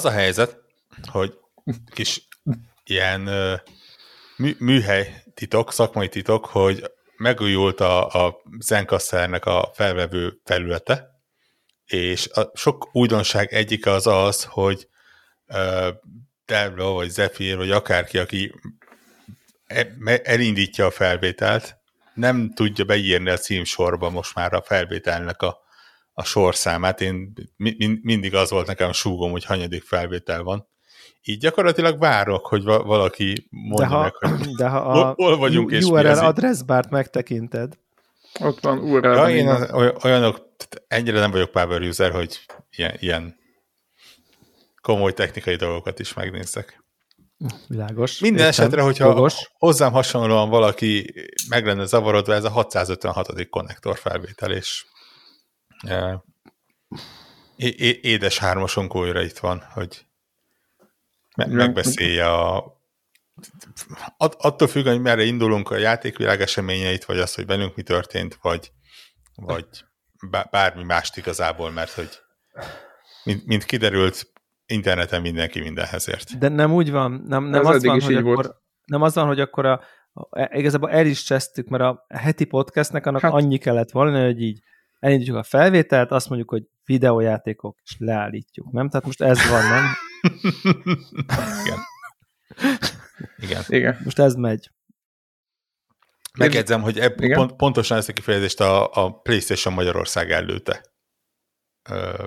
az a helyzet, hogy kis ilyen mű, műhely titok, szakmai titok, hogy megújult a, a Zencasternek a felvevő felülete, és a sok újdonság egyik az az, hogy Delbro, vagy Zephyr, vagy akárki, aki e, elindítja a felvételt, nem tudja beírni a címsorba most már a felvételnek a, a sorszámát. Én mi, mindig az volt nekem súgom, hogy hanyadik felvétel van. Így gyakorlatilag várok, hogy va- valaki mondja de ha, meg, hogy de ha a hol vagyunk, és URL adresszbárt megtekinted. Ott van URL. Ja, én az, olyanok, ennyire nem vagyok power user, hogy ilyen, ilyen komoly technikai dolgokat is megnézzek. Világos. Minden értem, esetre, hogyha jogos. hozzám hasonlóan valaki meg lenne zavarodva, ez a 656. konnektor felvétel, és é- édes hármasunk újra itt van, hogy me- megbeszélje a At- attól függ, hogy merre indulunk a játékvilág eseményeit, vagy az, hogy bennünk mi történt, vagy, vagy bármi mást igazából, mert hogy mint, mint kiderült, interneten mindenki mindenhez ért. De nem úgy van, nem, nem az van, hogy akkor, volt. nem az van, hogy akkor a, a, igazából el is csesztük, mert a heti podcastnek annak hát. annyi kellett volna, hogy így elindítjuk a felvételt, azt mondjuk, hogy videójátékok, és leállítjuk, nem? Tehát most ez van, nem? Igen. Igen. Igen. Most ez megy. Megjegyzem, hogy eb, pont, pontosan ezt a kifejezést a, a PlayStation Magyarország előtte. Ö,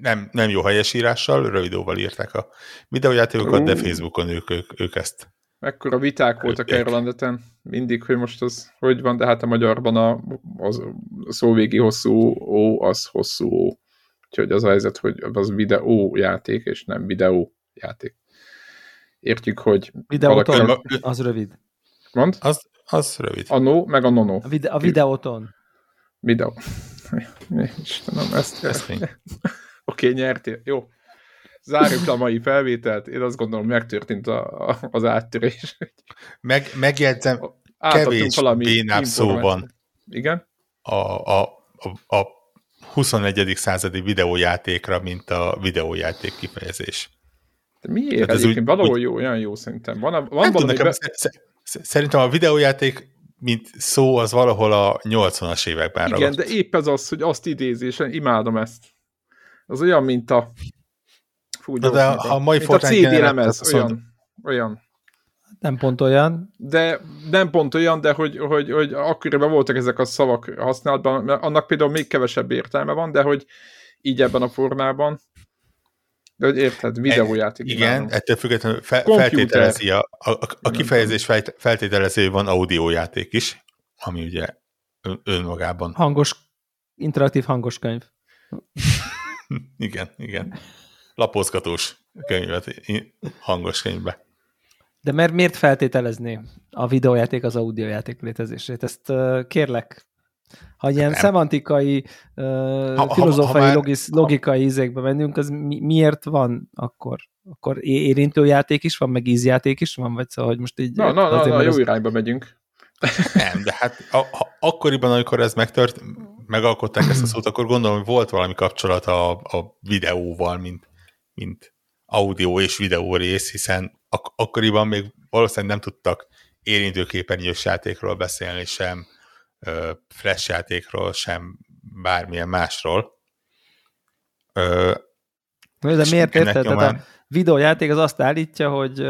nem, nem jó helyesírással, rövidóval írták a videójátékokat, uh. de Facebookon ők, ők, ők ezt Mekkora viták voltak erről a neten, mindig, hogy most az hogy van, de hát a magyarban a, az, a szóvégi hosszú ó, az hosszú ó. Úgyhogy az a helyzet, hogy az videó játék, és nem videó játék. Értjük, hogy... Videóton, valaki... az rövid. Mond? Az, az rövid. A no, meg a nono. A, vide, a videóton. Videó. Istenem, ezt... ezt Oké, okay, nyertél. Jó. Zárjuk a mai felvételt. Én azt gondolom, megtörtént a, a, az áttörés. Meg, megjegyzem, kevés bénább szó van. Igen? A, a, a, a 21. századi videójátékra, mint a videójáték kifejezés. De miért? Tehát Egyébként úgy, valahol úgy, jó, olyan jó szerintem. Van, a, van valami nekem, be... Szerintem a videójáték mint szó, az valahol a 80-as években Igen, ragadt. de épp ez az, hogy azt idézésen imádom ezt. Az olyan, mint a Fú, de, de a, a mai mint a CD lemez, olyan, olyan. Nem pont olyan. De nem pont olyan, de hogy, hogy, hogy akkoriban voltak ezek a szavak használatban, mert annak például még kevesebb értelme van, de hogy így ebben a formában. De hogy érted, videójáték. E, igen, nem. ettől függetlenül fe, feltételezi a, a, a, a kifejezés feltételező, hogy van audiojáték is, ami ugye ön, önmagában. Hangos, interaktív hangos könyv. igen, igen lapozgatós könyvet, hangos könyvbe. De mert miért feltételezni a videójáték az audiojáték létezését? Ezt uh, kérlek, ha ilyen nem. szemantikai, uh, ha, filozófiai, ha, ha logis, logikai ízékbe mennünk, az mi, miért van akkor? Akkor érintőjáték is van, meg ízjáték is van, vagy szóval, hogy most így... Na, na, na, na jó az... irányba megyünk. Nem, de hát a, a, akkoriban, amikor ez megtört, megalkották ezt a szót, akkor gondolom, hogy volt valami kapcsolat a, a videóval, mint mint audio és videó rész, hiszen ak- akkoriban még valószínűleg nem tudtak érintőképernyős játékról beszélni, sem ö, flash játékról, sem bármilyen másról. Ö, de miért érted? Nyomán... a videójáték az azt állítja, hogy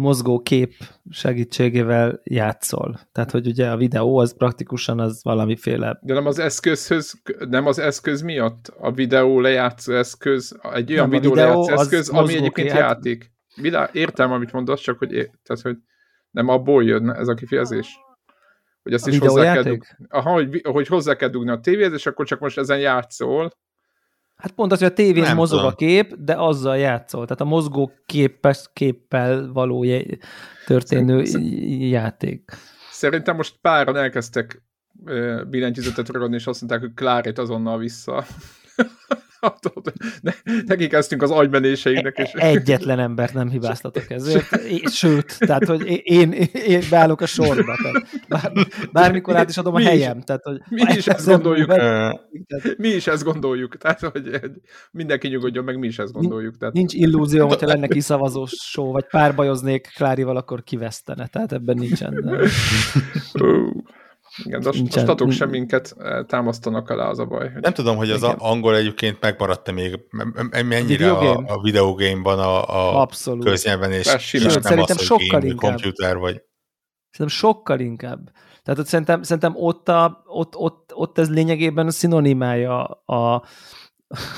mozgó kép segítségével játszol. Tehát, hogy ugye a videó az praktikusan az valamiféle... De nem az eszközhöz, nem az eszköz miatt? A videó lejátszó eszköz, egy olyan nem, videó, lejátszó eszköz, ami egyébként kép. játék. Vilá, értem, amit mondasz, csak hogy, tehát, hogy nem abból jön ez a kifejezés. Hogy ezt a is hozzá kell dugni. Aha, hogy, hogy hozzá kell dugni a tévéhez, és akkor csak most ezen játszol, Hát pont az, hogy a tévén nem mozog tudom. a kép, de azzal játszol. Tehát a mozgó képes, képpel való történő Szerint, játék. Szerintem most páran elkezdtek billentyűzetet ragadni, és azt mondták, hogy Klárét azonnal vissza. Neki kezdtünk az agymenéseinknek. És... E- egyetlen embert nem hibáztatok ezért. Sőt, tehát, hogy én, én, beállok a sorba. Tehát bár, bármikor át is adom mi a helyem. Is, tehát, hogy mi is ezt gondoljuk. Meg, mi is ezt gondoljuk. Tehát, hogy mindenki nyugodjon meg, mi is ezt gondoljuk. Tehát... Nincs illúzió, hogyha lenne kiszavazós show, vagy párbajoznék Klárival, akkor kivesztene. Tehát ebben nincsen. Igen, de a, Nincsen, a statok sem minket eh, támasztanak alá, az a baj. Hogy... Nem tudom, hogy az Igen. angol egyébként megmaradt-e még, mennyire a, a, a videogame-ban a, a Abszolút. köznyelven, és, és nem szerintem az, sokkal inkább. komputer vagy. Szerintem sokkal inkább. Tehát ott szerintem, szerintem ott, a, ott, ott, ott ez lényegében a szinonimája a,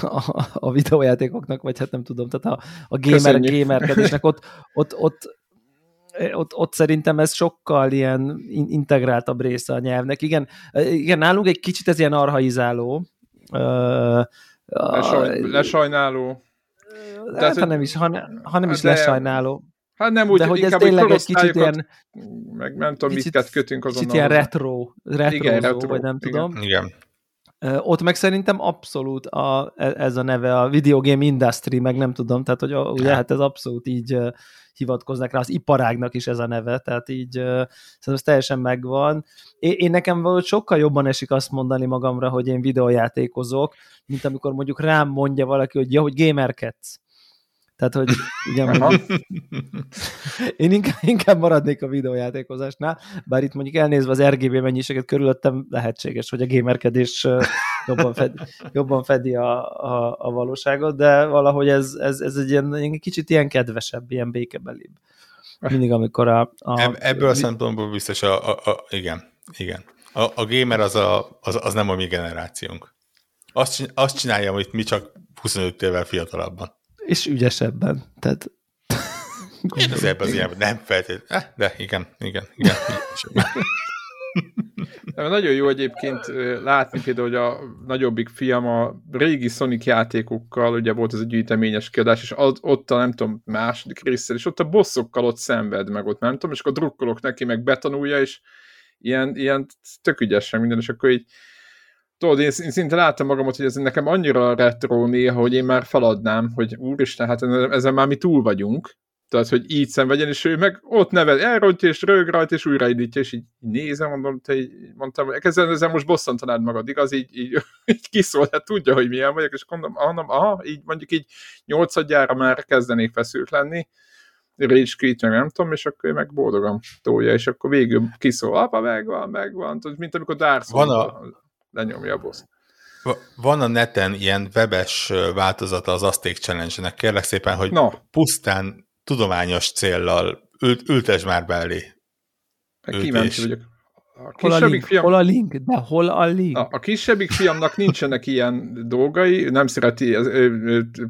a, a videójátékoknak, vagy hát nem tudom, tehát a, a gamer, gamerkedésnek ott, ott, ott, ott, ott szerintem ez sokkal ilyen integráltabb része a nyelvnek. Igen, igen nálunk egy kicsit ez ilyen arhaizáló. Lesaj, lesajnáló. De hát, ha nem is, ha, ha nem is de, lesajnáló. Hát nem úgy, de hogy ez tényleg egy kicsit ilyen... Meg nem tudom, kicsit, miket kötünk azonnal. Kicsit ilyen retro, retro, igen, retro vagy nem igen. tudom. Igen. Ott meg szerintem abszolút a, e, ez a neve, a video game industry, meg nem tudom, tehát hogy ugye hát ez abszolút így hivatkoznak rá, az iparágnak is ez a neve, tehát így szerintem ez teljesen megvan. Én, én nekem valahogy sokkal jobban esik azt mondani magamra, hogy én videójátékozok, mint amikor mondjuk rám mondja valaki, hogy ja, hogy gamerkedsz. Tehát, hogy ugye mondjuk, én inkább, inkább maradnék a videójátékozásnál, bár itt mondjuk elnézve az RGB mennyiséget körülöttem lehetséges, hogy a gamerkedés jobban fedi, jobban fedi a, a, a valóságot, de valahogy ez, ez, ez egy ilyen, egy kicsit ilyen kedvesebb, ilyen békebelibb. Mindig, amikor a... a Ebből a szempontból biztos a, a, a igen, igen. A, a gamer az, a, az, az nem a mi generációnk. Azt, azt csinálja, amit mi csak 25 évvel fiatalabban és ügyesebben. Tehát én az ebben az ilyen, nem feltétlenül, eh, de igen, igen, igen. Nagyon jó egyébként látni például, hogy a nagyobbik fiam a régi Sonic játékokkal, ugye volt ez a gyűjteményes kiadás, és az, ott a nem tudom, második résszel, és ott a bosszokkal ott szenved meg ott, nem tudom, és akkor drukkolok neki, meg betanulja, és ilyen, ilyen tök ügyesen minden, és akkor így tudod, én, én szinte láttam magamat, hogy ez nekem annyira retro néha, hogy én már feladnám, hogy úristen, hát ezen már mi túl vagyunk, tehát, hogy így szenvedjen, és ő meg ott neved, elrontja, és rög rajta, és újraindítja, és így nézem, mondom, te így, mondtam, ezzel, ezzel most bosszantanád magad, igaz? Így, így, így kiszól, hát tudja, hogy milyen vagyok, és mondom, mondom, aha, így mondjuk így nyolcadjára már kezdenék feszült lenni, rage quit, meg nem tudom, és akkor ő meg boldogan tolja, és akkor végül kiszól, apa, megvan, megvan, mint amikor Dark Van a, lenyomja a boss. Van a neten ilyen webes változata az Azték Challenge-nek. Kérlek szépen, hogy no. pusztán tudományos céllal ült, ültes már be elé. Kíváncsi vagyok. A hol, a link? Fiam... hol a link? De hol a link? A, a kisebbik fiamnak nincsenek ilyen dolgai, nem szereti,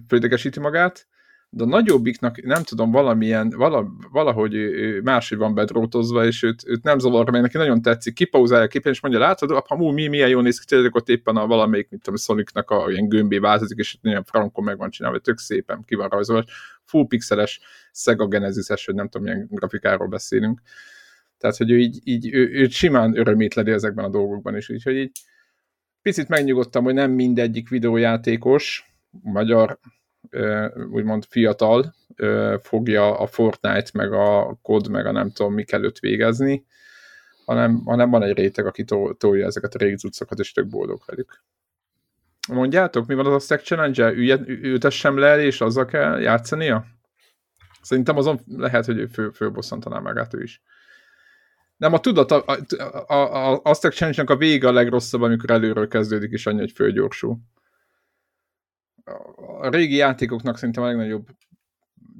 földekesíti magát, de a nagyobbiknak nem tudom, valamilyen, vala, valahogy máshogy van bedrótozva, és őt, őt nem zavar, mert neki nagyon tetszik, kipauzálja képen, és mondja, látod, apa, mú, mi, milyen jól néz ki, tényleg ott éppen a valamelyik, mint a Sonicnak a ilyen gömbé változik, és nagyon frankon meg van csinálva, tök szépen ki van rajzolva, full pixeles, Sega Genesis-es, hogy nem tudom, milyen grafikáról beszélünk. Tehát, hogy ő így, így ő, ő simán örömét ledi ezekben a dolgokban is, úgyhogy így picit megnyugodtam, hogy nem mindegyik videójátékos, magyar úgymond fiatal fogja a Fortnite, meg a COD, meg a nem tudom mik előtt végezni, hanem, hanem van egy réteg, aki tolja ezeket a régi cuccokat, és tök boldog velük. Mondjátok, mi van az a Stack Challenge-el? Ültessem le, és azzal kell játszania? Szerintem azon lehet, hogy ő fő, főbosszantaná magát ő is. Nem, a tudat, a, a, a, a Stack Challenge-nek a vége a legrosszabb, amikor előről kezdődik, és annyi, hogy fölgyorsul a régi játékoknak szerintem a legnagyobb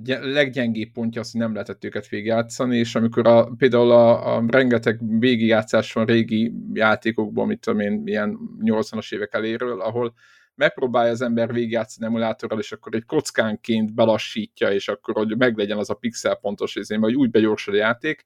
leggyengébb pontja az, hogy nem lehetett őket végigjátszani, és amikor a, például a, a rengeteg végigjátszás van régi játékokban, mit tudom én, ilyen 80-as évek eléről, ahol megpróbálja az ember végigjátszani emulátorral, és akkor egy kockánként belassítja, és akkor hogy meglegyen az a pixel pontos izén, vagy úgy begyorsul a játék,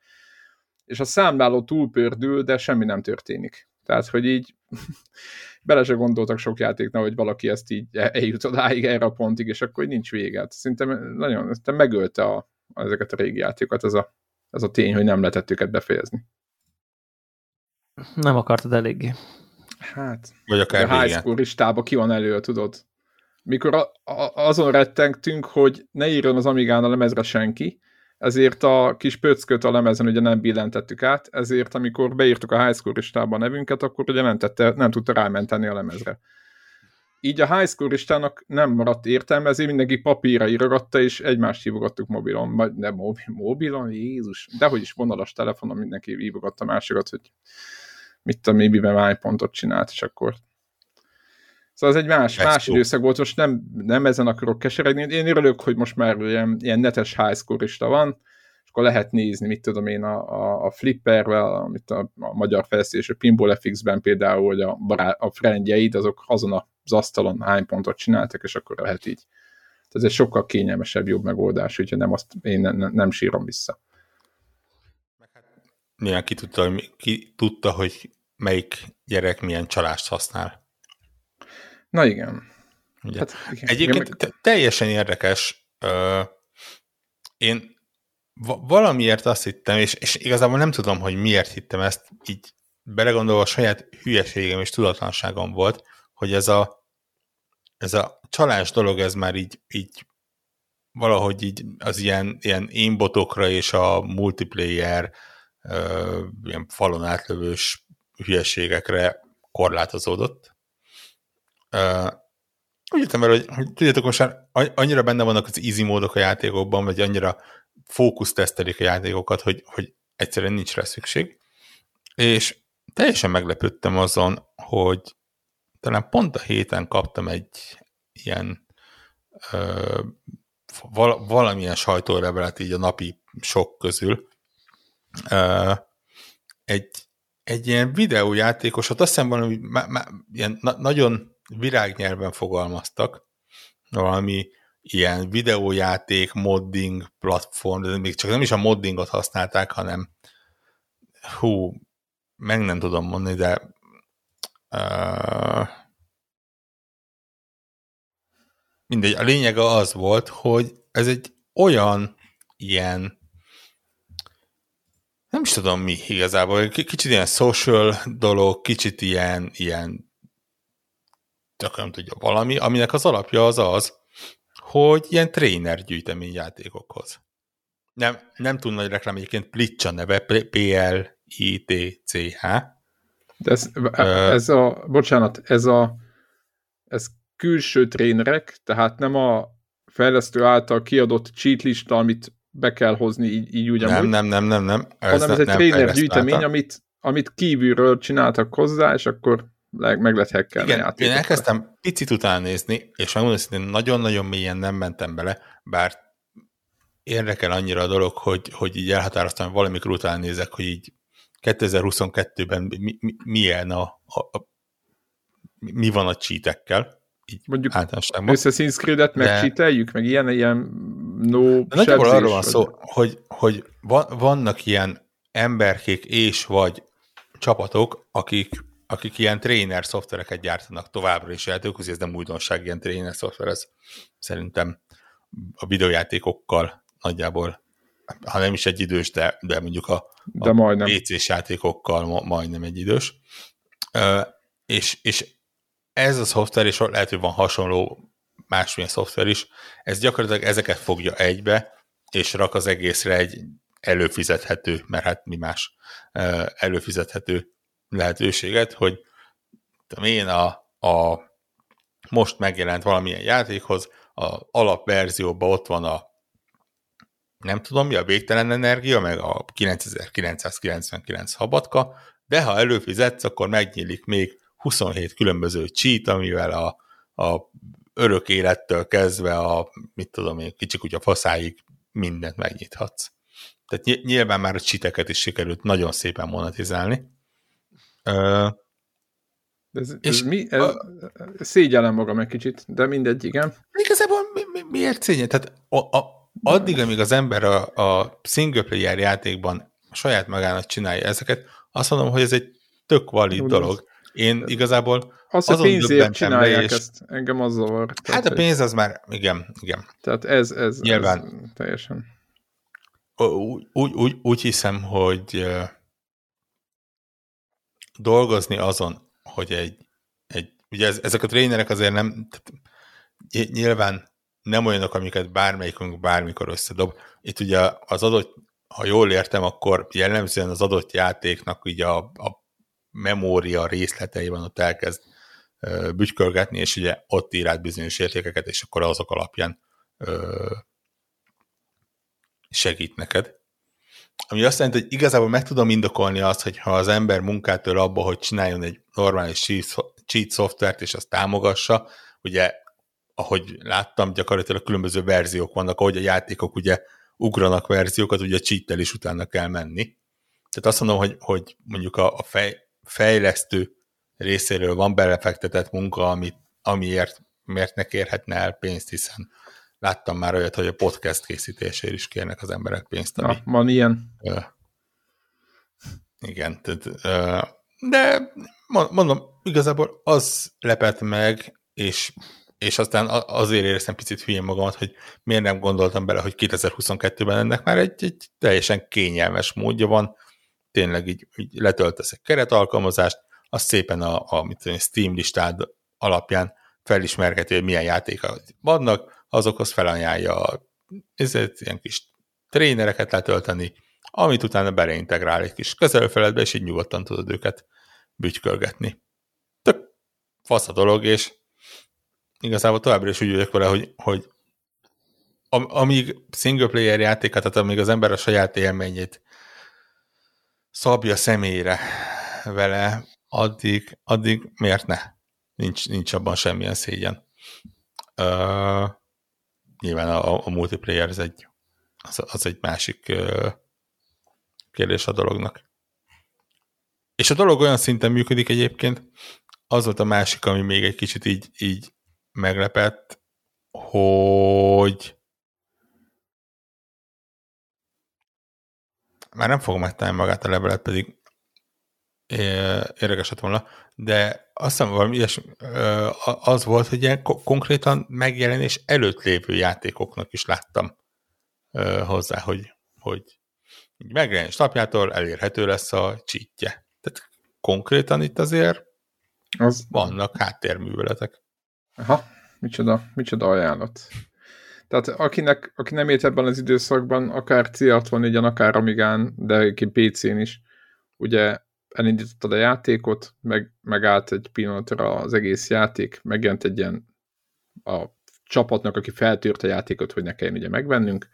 és a számláló túlpördül, de semmi nem történik. Tehát, hogy így bele se gondoltak sok játéknál, hogy valaki ezt így eljut odáig, erre a pontig, és akkor nincs vége. Hát szerintem nagyon szerintem megölte a, ezeket a régi játékokat, ez a, ez a tény, hogy nem lehetett őket befejezni. Nem akartad eléggé. Hát, Vagy akár a high school listába ki van elő, tudod? mikor a, a, azon rettengtünk, hogy ne írjon az Amigán a lemezre senki, ezért a kis pöcköt a lemezen ugye nem billentettük át, ezért amikor beírtuk a high school listába a nevünket, akkor ugye nem, tette, nem tudta rámenteni a lemezre. Így a high school listának nem maradt értelme, ezért mindenki papírra írogatta, és egymást hívogattuk mobilon, vagy nem mobil, mobilon, Jézus, dehogy is vonalas telefonon mindenki hívogatta másikat, hogy mit tudom, miben pontot csinált, és akkor Szóval ez egy más, más időszak volt, most nem, nem ezen akarok keseregni. Én örülök, hogy most már ilyen, ilyen netes highscore van, és akkor lehet nézni, mit tudom én, a, a, a flippervel, amit a, a magyar fejlesztés, a Pinball FX-ben például, hogy a, bará, a friendjeid, azok azon az asztalon hány pontot csináltak, és akkor lehet így. Tehát ez egy sokkal kényelmesebb, jobb megoldás, úgyhogy nem azt én ne, ne, nem sírom vissza. Milyen ki tudta, ki tudta, hogy melyik gyerek milyen csalást használ. Na igen. Ugye? Hát, igen. Egyébként igen, meg... teljesen érdekes. Én valamiért azt hittem, és, és igazából nem tudom, hogy miért hittem ezt, így belegondolva a saját hülyeségem és tudatlanságom volt, hogy ez a, ez a csalás dolog, ez már így, így valahogy így az ilyen, ilyen énbotokra és a multiplayer uh, ilyen falon átlövős hülyeségekre korlátozódott. Uh, úgy jöttem el, hogy, hogy tudjátok, most már annyira benne vannak az easy módok a játékokban, vagy annyira fókusztesztelik a játékokat, hogy, hogy egyszerűen nincs rá szükség. És teljesen meglepődtem azon, hogy talán pont a héten kaptam egy ilyen ö, val, valamilyen sajtórevelet így a napi sok közül. Ö, egy, egy ilyen videójátékosat, azt hiszem valami má, má, ilyen na, nagyon virágnyelven fogalmaztak, valami ilyen videójáték, modding platform, de még csak nem is a moddingot használták, hanem hú, meg nem tudom mondani, de uh, mindegy, a lényege az volt, hogy ez egy olyan ilyen nem is tudom mi igazából, kicsit ilyen social dolog, kicsit ilyen, ilyen nem tudja valami, aminek az alapja az az, hogy ilyen tréner gyűjteményjátékokhoz. Nem, nem túl nagy reklám, egyébként Plitcha neve, P-L-I-T-C-H. De ez, ez a, bocsánat, ez a ez külső trénerek, tehát nem a fejlesztő által kiadott cheatlista, amit be kell hozni így, így ugyanúgy. Nem, nem, nem, nem, nem. Ez hanem ez egy tréner gyűjtemény, amit, amit kívülről csináltak hozzá, és akkor meg lehet hackelni Igen, én elkezdtem picit után nézni, és megmondom, hogy nagyon-nagyon mélyen nem mentem bele, bár érdekel annyira a dolog, hogy, hogy így elhatároztam, hogy valamikor után nézek, hogy így 2022-ben mi, mi, milyen a, a, a mi van a cheatekkel, így Mondjuk Assassin's Creed-et de... megcsíteljük, meg ilyen, ilyen no de Nagyjából arról van szó, hogy, hogy vannak ilyen emberkék és vagy csapatok, akik akik ilyen tréner szoftvereket gyártanak továbbra is játékhoz, ez nem újdonság, ilyen tréner szoftver, ez szerintem a videójátékokkal nagyjából, ha nem is egy idős, de, de mondjuk a, de a PC-s játékokkal ma, majdnem egy idős. Uh, és, és ez a szoftver, és lehet, hogy van hasonló másmilyen szoftver is, ez gyakorlatilag ezeket fogja egybe, és rak az egészre egy előfizethető, mert hát mi más előfizethető lehetőséget, hogy én a, a most megjelent valamilyen játékhoz, a alapverzióban ott van a nem tudom mi, a végtelen energia, meg a 9999 habatka, de ha előfizetsz, akkor megnyílik még 27 különböző cheat, amivel a, a örök élettől kezdve a, mit tudom én, kicsik a faszáig mindent megnyithatsz. Tehát nyilván már a cheateket is sikerült nagyon szépen monetizálni. Ez, ez és mi? Ez, a, szégyellem magam egy kicsit, de mindegy, igen. Igazából mi, mi, miért szégyen? Tehát a, a, addig, amíg az ember a, a single player játékban saját magának csinálja ezeket, azt mondom, hogy ez egy tök valid Úgy dolog. Én igazából az a pénzért csinálják és... ezt, engem az zavar. Hát a pénz az már, igen, igen. Tehát ez, ez, Nyilván. ez teljesen. Úgy, úgy, úgy hiszem, hogy dolgozni azon, hogy egy, egy ugye ez, ezek a trénerek azért nem, tehát nyilván nem olyanok, amiket bármelyikünk bármikor összedob. Itt ugye az adott, ha jól értem, akkor jellemzően az adott játéknak ugye a, a memória részleteiben ott elkezd bütykölgetni, és ugye ott ír át bizonyos értékeket, és akkor azok alapján ö, segít neked. Ami azt jelenti, hogy igazából meg tudom indokolni azt, hogy ha az ember munkát től abba, hogy csináljon egy normális cheat szoftvert, és azt támogassa, ugye, ahogy láttam, gyakorlatilag különböző verziók vannak, ahogy a játékok ugye ugranak verziókat, ugye a cheat is utána kell menni. Tehát azt mondom, hogy, hogy mondjuk a, a fej, fejlesztő részéről van belefektetett munka, amit, amiért miért ne kérhetne el pénzt, hiszen láttam már olyat, hogy a podcast készítésére is kérnek az emberek pénzt. Ami, Na, van ilyen. Ö, igen, tehát, ö, de mondom, igazából az lepett meg, és, és aztán azért éreztem picit hülyén magamat, hogy miért nem gondoltam bele, hogy 2022-ben ennek már egy, egy teljesen kényelmes módja van, tényleg így, így letöltesz egy keretalkalmazást, az szépen a, a mit tudom, Steam listád alapján felismerheti, hogy milyen játékok vannak, azokhoz felajánlja ezért ilyen kis trénereket letölteni, amit utána beleintegrál egy kis kezelőfeledbe, és így nyugodtan tudod őket bütykölgetni. Tök fasz a dolog, és igazából továbbra is úgy vagyok vele, hogy, hogy am, amíg single player játékat, tehát amíg az ember a saját élményét szabja személyre vele, addig, addig miért ne? Nincs, nincs abban semmilyen szégyen. Uh, nyilván a, a multiplayer az egy, az, az egy másik uh, kérdés a dolognak. És a dolog olyan szinten működik egyébként, az volt a másik, ami még egy kicsit így, így meglepett, hogy már nem fogom megtalálni magát a levelet, pedig érdekes lett volna, de azt hiszem valami ilyes, az volt, hogy ilyen konkrétan megjelenés előtt lévő játékoknak is láttam hozzá, hogy, hogy megjelenés napjától elérhető lesz a csítje. Tehát konkrétan itt azért az... vannak háttérműveletek. Aha, micsoda, micsoda ajánlat. Tehát akinek, aki nem ért ebben az időszakban, akár C64-en, akár Amigán, de PC-n is, ugye elindítottad a játékot, meg, megállt egy pillanatra az egész játék, megjelent egy ilyen a csapatnak, aki feltűrt a játékot, hogy ne kelljen ugye megvennünk,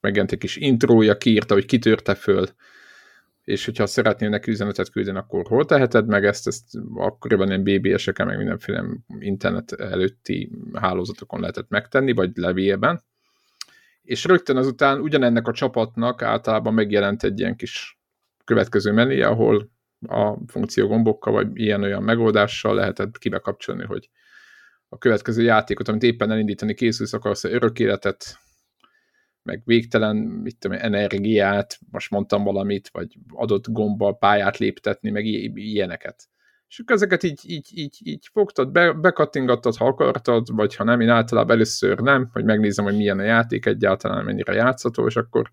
megjelent egy kis intrója, kiírta, hogy kitörte föl, és hogyha szeretnél neki üzenetet küldeni, akkor hol teheted meg ezt, ezt akkoriban ilyen BBS-eken, meg mindenféle internet előtti hálózatokon lehetett megtenni, vagy levélben. És rögtön azután ugyanennek a csapatnak általában megjelent egy ilyen kis következő menüje, ahol a funkciógombokkal, vagy ilyen-olyan megoldással lehetett kibekapcsolni, hogy a következő játékot, amit éppen elindítani készülsz, akarsz örök életet, meg végtelen, mit tudom, energiát, most mondtam valamit, vagy adott gombbal pályát léptetni, meg ilyeneket. És ezeket így, így, így, így fogtad, be, bekattingattad, ha akartad, vagy ha nem, én általában először nem, hogy megnézem, hogy milyen a játék egyáltalán, mennyire játszható, és akkor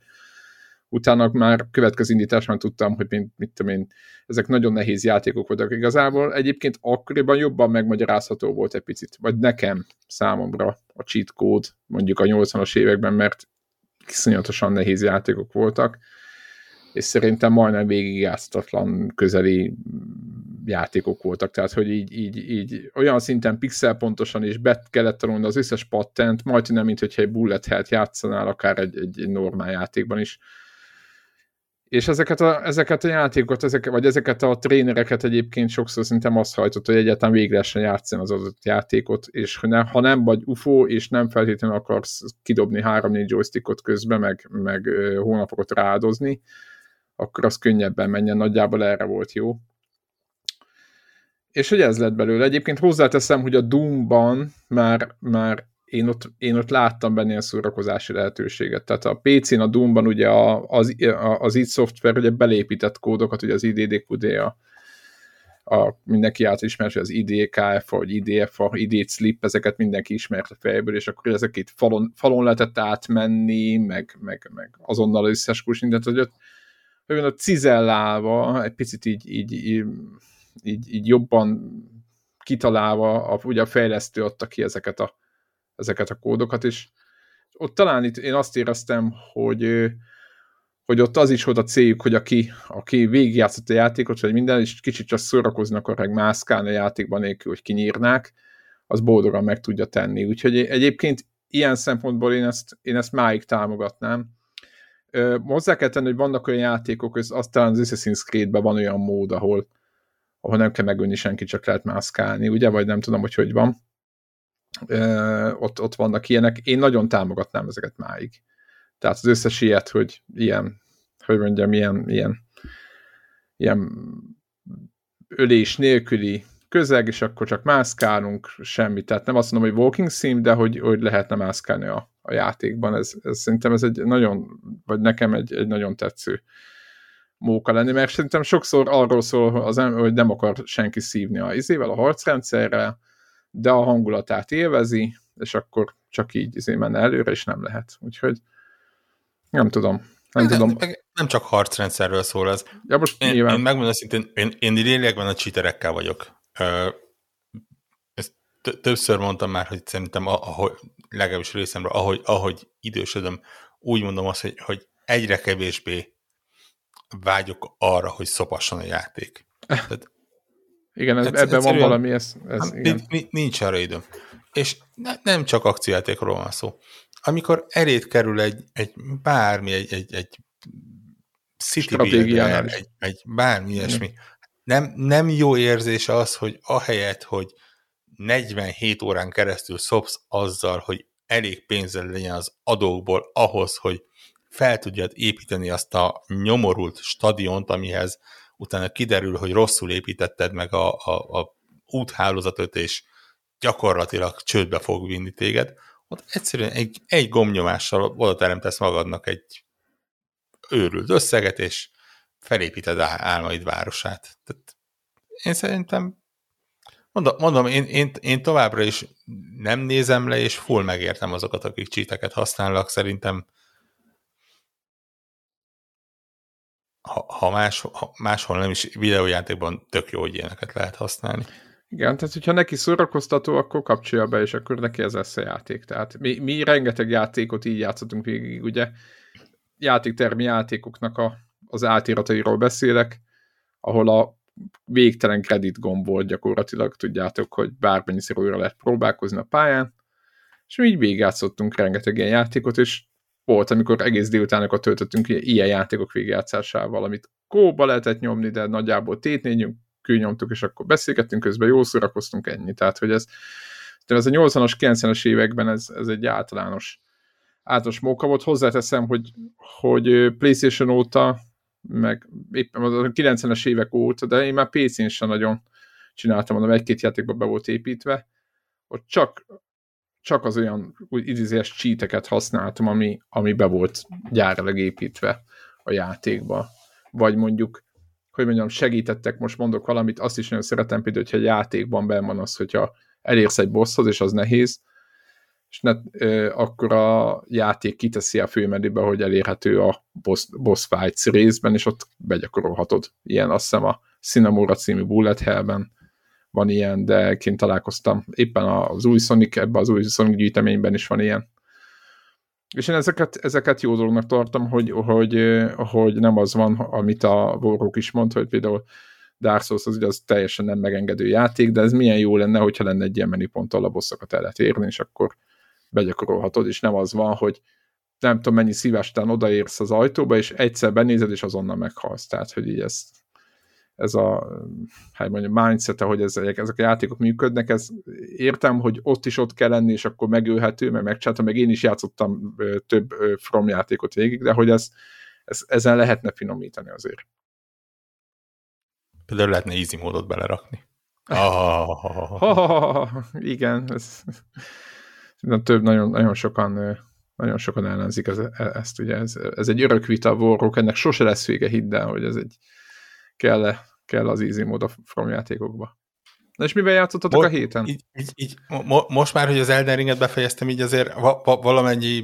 utána már következő indításban tudtam, hogy mit, mit tudom én, ezek nagyon nehéz játékok voltak igazából. Egyébként akkoriban jobban megmagyarázható volt egy picit, vagy nekem számomra a cheat code mondjuk a 80-as években, mert kiszonyatosan nehéz játékok voltak, és szerintem majdnem végigjátszatlan közeli játékok voltak, tehát hogy így, így, így olyan szinten pixel pontosan is be kellett tanulni az összes patent, majdnem, mint hogyha egy bullet hell játszanál akár egy, egy normál játékban is, és ezeket a, ezeket a játékokat, ezeket, vagy ezeket a trénereket egyébként sokszor szerintem azt hajtott, hogy egyáltalán végre sem játszani az adott játékot, és ne, ha nem vagy UFO, és nem feltétlenül akarsz kidobni 3-4 joystickot közben, meg, meg hónapokat rádozni, akkor az könnyebben menjen, nagyjából erre volt jó. És hogy ez lett belőle. Egyébként hozzáteszem, hogy a Doom-ban már, már én ott, én ott láttam benne ilyen szórakozási lehetőséget. Tehát a PC-n, a Doom-ban ugye a, az, a, az id Software ugye belépített kódokat, ugye az IDDQD a, a mindenki által ismert, hogy az IDKF, vagy IDF, ID Slip, ezeket mindenki ismert a fejből, és akkor ezek itt falon, falon lehetett átmenni, meg, meg, meg azonnal összes kulcs mindent, hogy ott, hogy ott cizellálva, egy picit így, így, így, így, így jobban kitalálva, a, ugye a fejlesztő adta ki ezeket a ezeket a kódokat, és ott talán itt én azt éreztem, hogy hogy ott az is volt a céljuk, hogy aki, aki végigjátszott a játékot, vagy minden, és kicsit csak szórakoznak, akar meg mászkálni a játékban nélkül, hogy kinyírnák, az boldogan meg tudja tenni. Úgyhogy egyébként ilyen szempontból én ezt, én ezt máig támogatnám. Ö, hozzá kell tenni, hogy vannak olyan játékok, az, az talán az Assassin's Creed-ben van olyan mód, ahol, ahol nem kell megölni senki, csak lehet mászkálni, ugye? Vagy nem tudom, hogy hogy van. Ott, ott vannak ilyenek. Én nagyon támogatnám ezeket máig. Tehát az összes ilyet, hogy ilyen, hogy mondjam, ilyen, ilyen, ilyen ölés nélküli közeg, és akkor csak mászkálunk, semmi. Tehát nem azt mondom, hogy walking sim, de hogy, hogy lehetne mászkálni a, a játékban. Ez, ez szerintem ez egy nagyon, vagy nekem egy, egy nagyon tetsző móka lenni, mert szerintem sokszor arról szól, az, hogy nem akar senki szívni a izével, a harcrendszerrel, de a hangulatát élvezi, és akkor csak így izé menne előre, és nem lehet. Úgyhogy nem tudom. Nem, nem, tudom. nem csak harcrendszerről szól ez. Ja, most én, nyilván. én megmondom szintén, én, én lélekben a cheaterekkel vagyok. Ezt többször mondtam már, hogy szerintem, ahogy, legalábbis részemről, ahogy, ahogy idősödöm, úgy mondom azt, hogy, hogy egyre kevésbé vágyok arra, hogy szopasson a játék. Tehát, igen, ez, ebben van valami, ez, ez igen. Nincs arra időm. És ne, nem csak akciójátékról van szó amikor elét kerül egy, egy bármi, egy, egy, egy city builder, egy, egy bármi ilyesmi, nem, nem jó érzés az, hogy ahelyett, hogy 47 órán keresztül szopsz azzal, hogy elég pénzed legyen az adókból ahhoz, hogy fel tudjad építeni azt a nyomorult stadiont, amihez utána kiderül, hogy rosszul építetted meg a, a, a úthálózatot, és gyakorlatilag csődbe fog vinni téged, ott egyszerűen egy, egy gomnyomással oda teremtesz magadnak egy őrült összeget, és felépíted álmaid városát. Tehát én szerintem mondom, mondom én, én, én továbbra is nem nézem le, és full megértem azokat, akik csíteket használnak, szerintem ha, ha, más, ha máshol nem is videójátékban tök jó, hogy ilyeneket lehet használni. Igen, tehát hogyha neki szórakoztató, akkor kapcsolja be, és akkor neki ez lesz a játék. Tehát mi, mi rengeteg játékot így játszottunk végig, ugye játéktermi játékoknak a, az átiratairól beszélek, ahol a végtelen kredit gomb volt gyakorlatilag, tudjátok, hogy bármennyiszer újra lehet próbálkozni a pályán, és mi így végigjátszottunk rengeteg ilyen játékot, és volt, amikor egész délutánokat töltöttünk ilyen játékok végigjátszásával, amit kóba lehetett nyomni, de nagyjából tétnégyünk, nyomtuk, és akkor beszélgettünk közben, jól szórakoztunk ennyi. Tehát, hogy ez, ez a 80-as, 90-es években ez, ez egy általános általános móka volt. Hozzáteszem, hogy, hogy PlayStation óta, meg éppen a 90-es évek óta, de én már PC-n sem nagyon csináltam, mondom, egy-két játékba be volt építve, ott csak, csak az olyan úgy idézés csíteket használtam, ami, ami be volt gyárilag építve a játékba. Vagy mondjuk hogy mondjam, segítettek, most mondok valamit, azt is nagyon szeretem például, hogyha játékban benn van az, hogyha elérsz egy bosshoz, és az nehéz, és ne, ö, akkor a játék kiteszi a főmedébe, hogy elérhető a boss, boss fights részben, és ott begyakorolhatod. Ilyen azt hiszem a Cinnamora című Bullet Hellben van ilyen, de kint találkoztam. Éppen az új Sonic, ebben az új Sonic gyűjteményben is van ilyen. És én ezeket, ezeket jó dolognak tartom, hogy, hogy, hogy nem az van, amit a Warhawk is mond, hogy például Dark Souls az ugye az teljesen nem megengedő játék, de ez milyen jó lenne, hogyha lenne egy ilyen menüponttal a bosszokat el lehet érni, és akkor begyakorolhatod, és nem az van, hogy nem tudom mennyi szívás után odaérsz az ajtóba, és egyszer benézed, és azonnal meghalsz. Tehát, hogy így ezt ez a hát mondjam, mindset, hogy ezek, ezek a játékok működnek, ez értem, hogy ott is ott kell lenni, és akkor megölhető, mert megcsináltam, meg én is játszottam több From játékot végig, de hogy ez, ez, ezen lehetne finomítani azért. Például lehetne easy módot belerakni. Oh. Oh, igen, ez, több, nagyon, nagyon sokan nagyon sokan ellenzik ez, ezt, ugye ez, ez egy örök vita a ennek sose lesz vége, hidd el, hogy ez egy, kell, kell az easy mód a From játékokba. Na és mivel játszottatok a héten? Így, így, így, mo- most már, hogy az Elden Ringet befejeztem, így azért va- va- valamennyi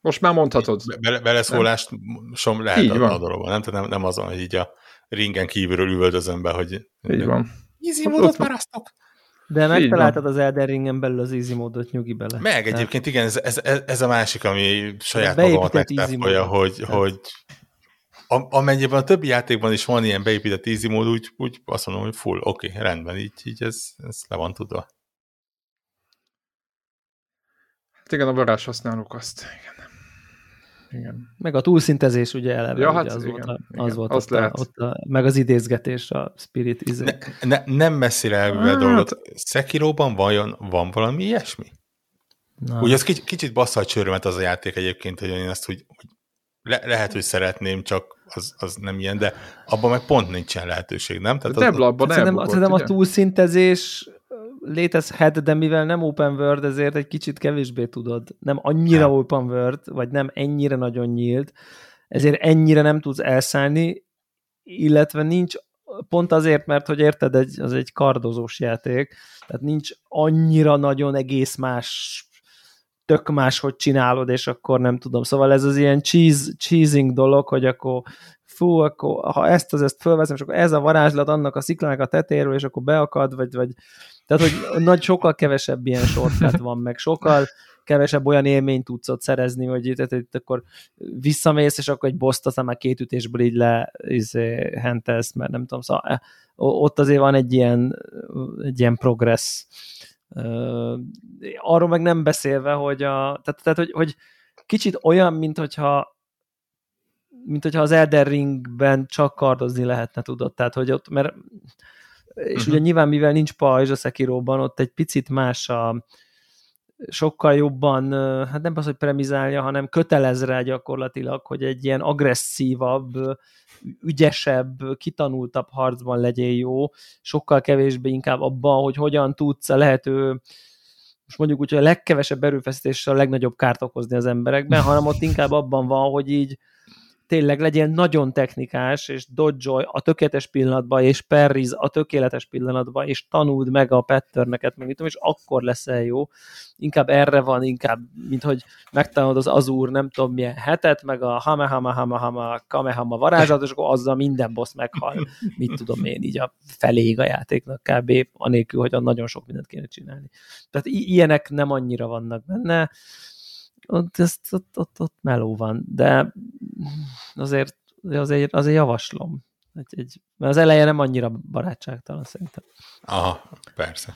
most már mondhatod. Be- beleszólást som lehet így a, van. a dologban, nem? Tehát nem, nem azon, hogy így a ringen kívülről üvöldözöm be, hogy így van. Easy módot már aztok. De megtaláltad az Elden Ringen belül az easy módot, nyugi bele. Meg egyébként igen, ez, ez, ez a másik, ami saját magamat megtáfolja, hogy, Tehát. hogy amennyiben a többi játékban is van ilyen beépített easy mód, úgy, úgy azt mondom, hogy full, oké, okay, rendben, így, így ez, ez le van tudva. Hát igen, a varázs használók azt, igen. Igen. Meg a túlszintezés ugye eleve, ja, hát ugye az igen, volt, a, igen, az volt ott, a, ott a, meg az idézgetés a Spirit izé. Ne, ne, nem messzire elvűvel hát... dolgot. Sekiroban vajon van valami ilyesmi? Na. Ugye az kicsit, kicsit bassza a csörömet az a játék egyébként, hogy én ezt úgy, hogy le, lehet, hogy szeretném, csak az, az nem ilyen, de abban meg pont nincsen lehetőség, nem? Tehát de az, abban nem szerintem, szerintem a túlszintezés létezhet, de mivel nem open world, ezért egy kicsit kevésbé tudod. Nem annyira nem. open world, vagy nem ennyire nagyon nyílt, ezért ennyire nem tudsz elszállni, illetve nincs pont azért, mert hogy érted, egy, az egy kardozós játék, tehát nincs annyira nagyon egész más tök más, hogy csinálod, és akkor nem tudom. Szóval ez az ilyen cheese, cheesing dolog, hogy akkor fú, akkor ha ezt az ezt fölveszem, és akkor ez a varázslat annak a sziklának a tetéről, és akkor beakad, vagy, vagy tehát, hogy nagy, sokkal kevesebb ilyen shortcut van, meg sokkal kevesebb olyan élményt tudsz ott szerezni, hogy itt, itt, itt akkor visszamész, és akkor egy boszt aztán már két ütésből így le izé, hentelsz, mert nem tudom, szóval ott azért van egy ilyen, egy ilyen progress. Arról meg nem beszélve, hogy, a, tehát, tehát hogy, hogy kicsit olyan, mint hogyha mint hogyha az Elden Ringben csak kardozni lehetne, tudod, tehát hogy ott, mert és uh-huh. ugye nyilván mivel nincs pajzs a Sekiróban, ott egy picit más a sokkal jobban, hát nem az, hogy premizálja, hanem kötelez rá gyakorlatilag, hogy egy ilyen agresszívabb, ügyesebb, kitanultabb harcban legyél jó, sokkal kevésbé inkább abban, hogy hogyan tudsz a lehető most mondjuk úgy, hogy a legkevesebb erőfeszítéssel a legnagyobb kárt okozni az emberekben, hanem ott inkább abban van, hogy így tényleg legyen nagyon technikás, és dodge a tökéletes pillanatban, és perriz a tökéletes pillanatban, és tanuld meg a patterneket, meg tudom, és akkor leszel jó. Inkább erre van, inkább, mint hogy megtanulod az azúr, nem tudom milyen hetet, meg a hama hama hama hama kamehama varázsat, és akkor azzal minden boss meghal, mit tudom én, így a feléig a játéknak kb. anélkül, hogy nagyon sok mindent kéne csinálni. Tehát ilyenek nem annyira vannak benne, ott, ezt, ott, ott, ott meló van, de azért, azért, azért javaslom. Egy, egy, mert az eleje nem annyira barátságtalan szerintem. Aha, persze.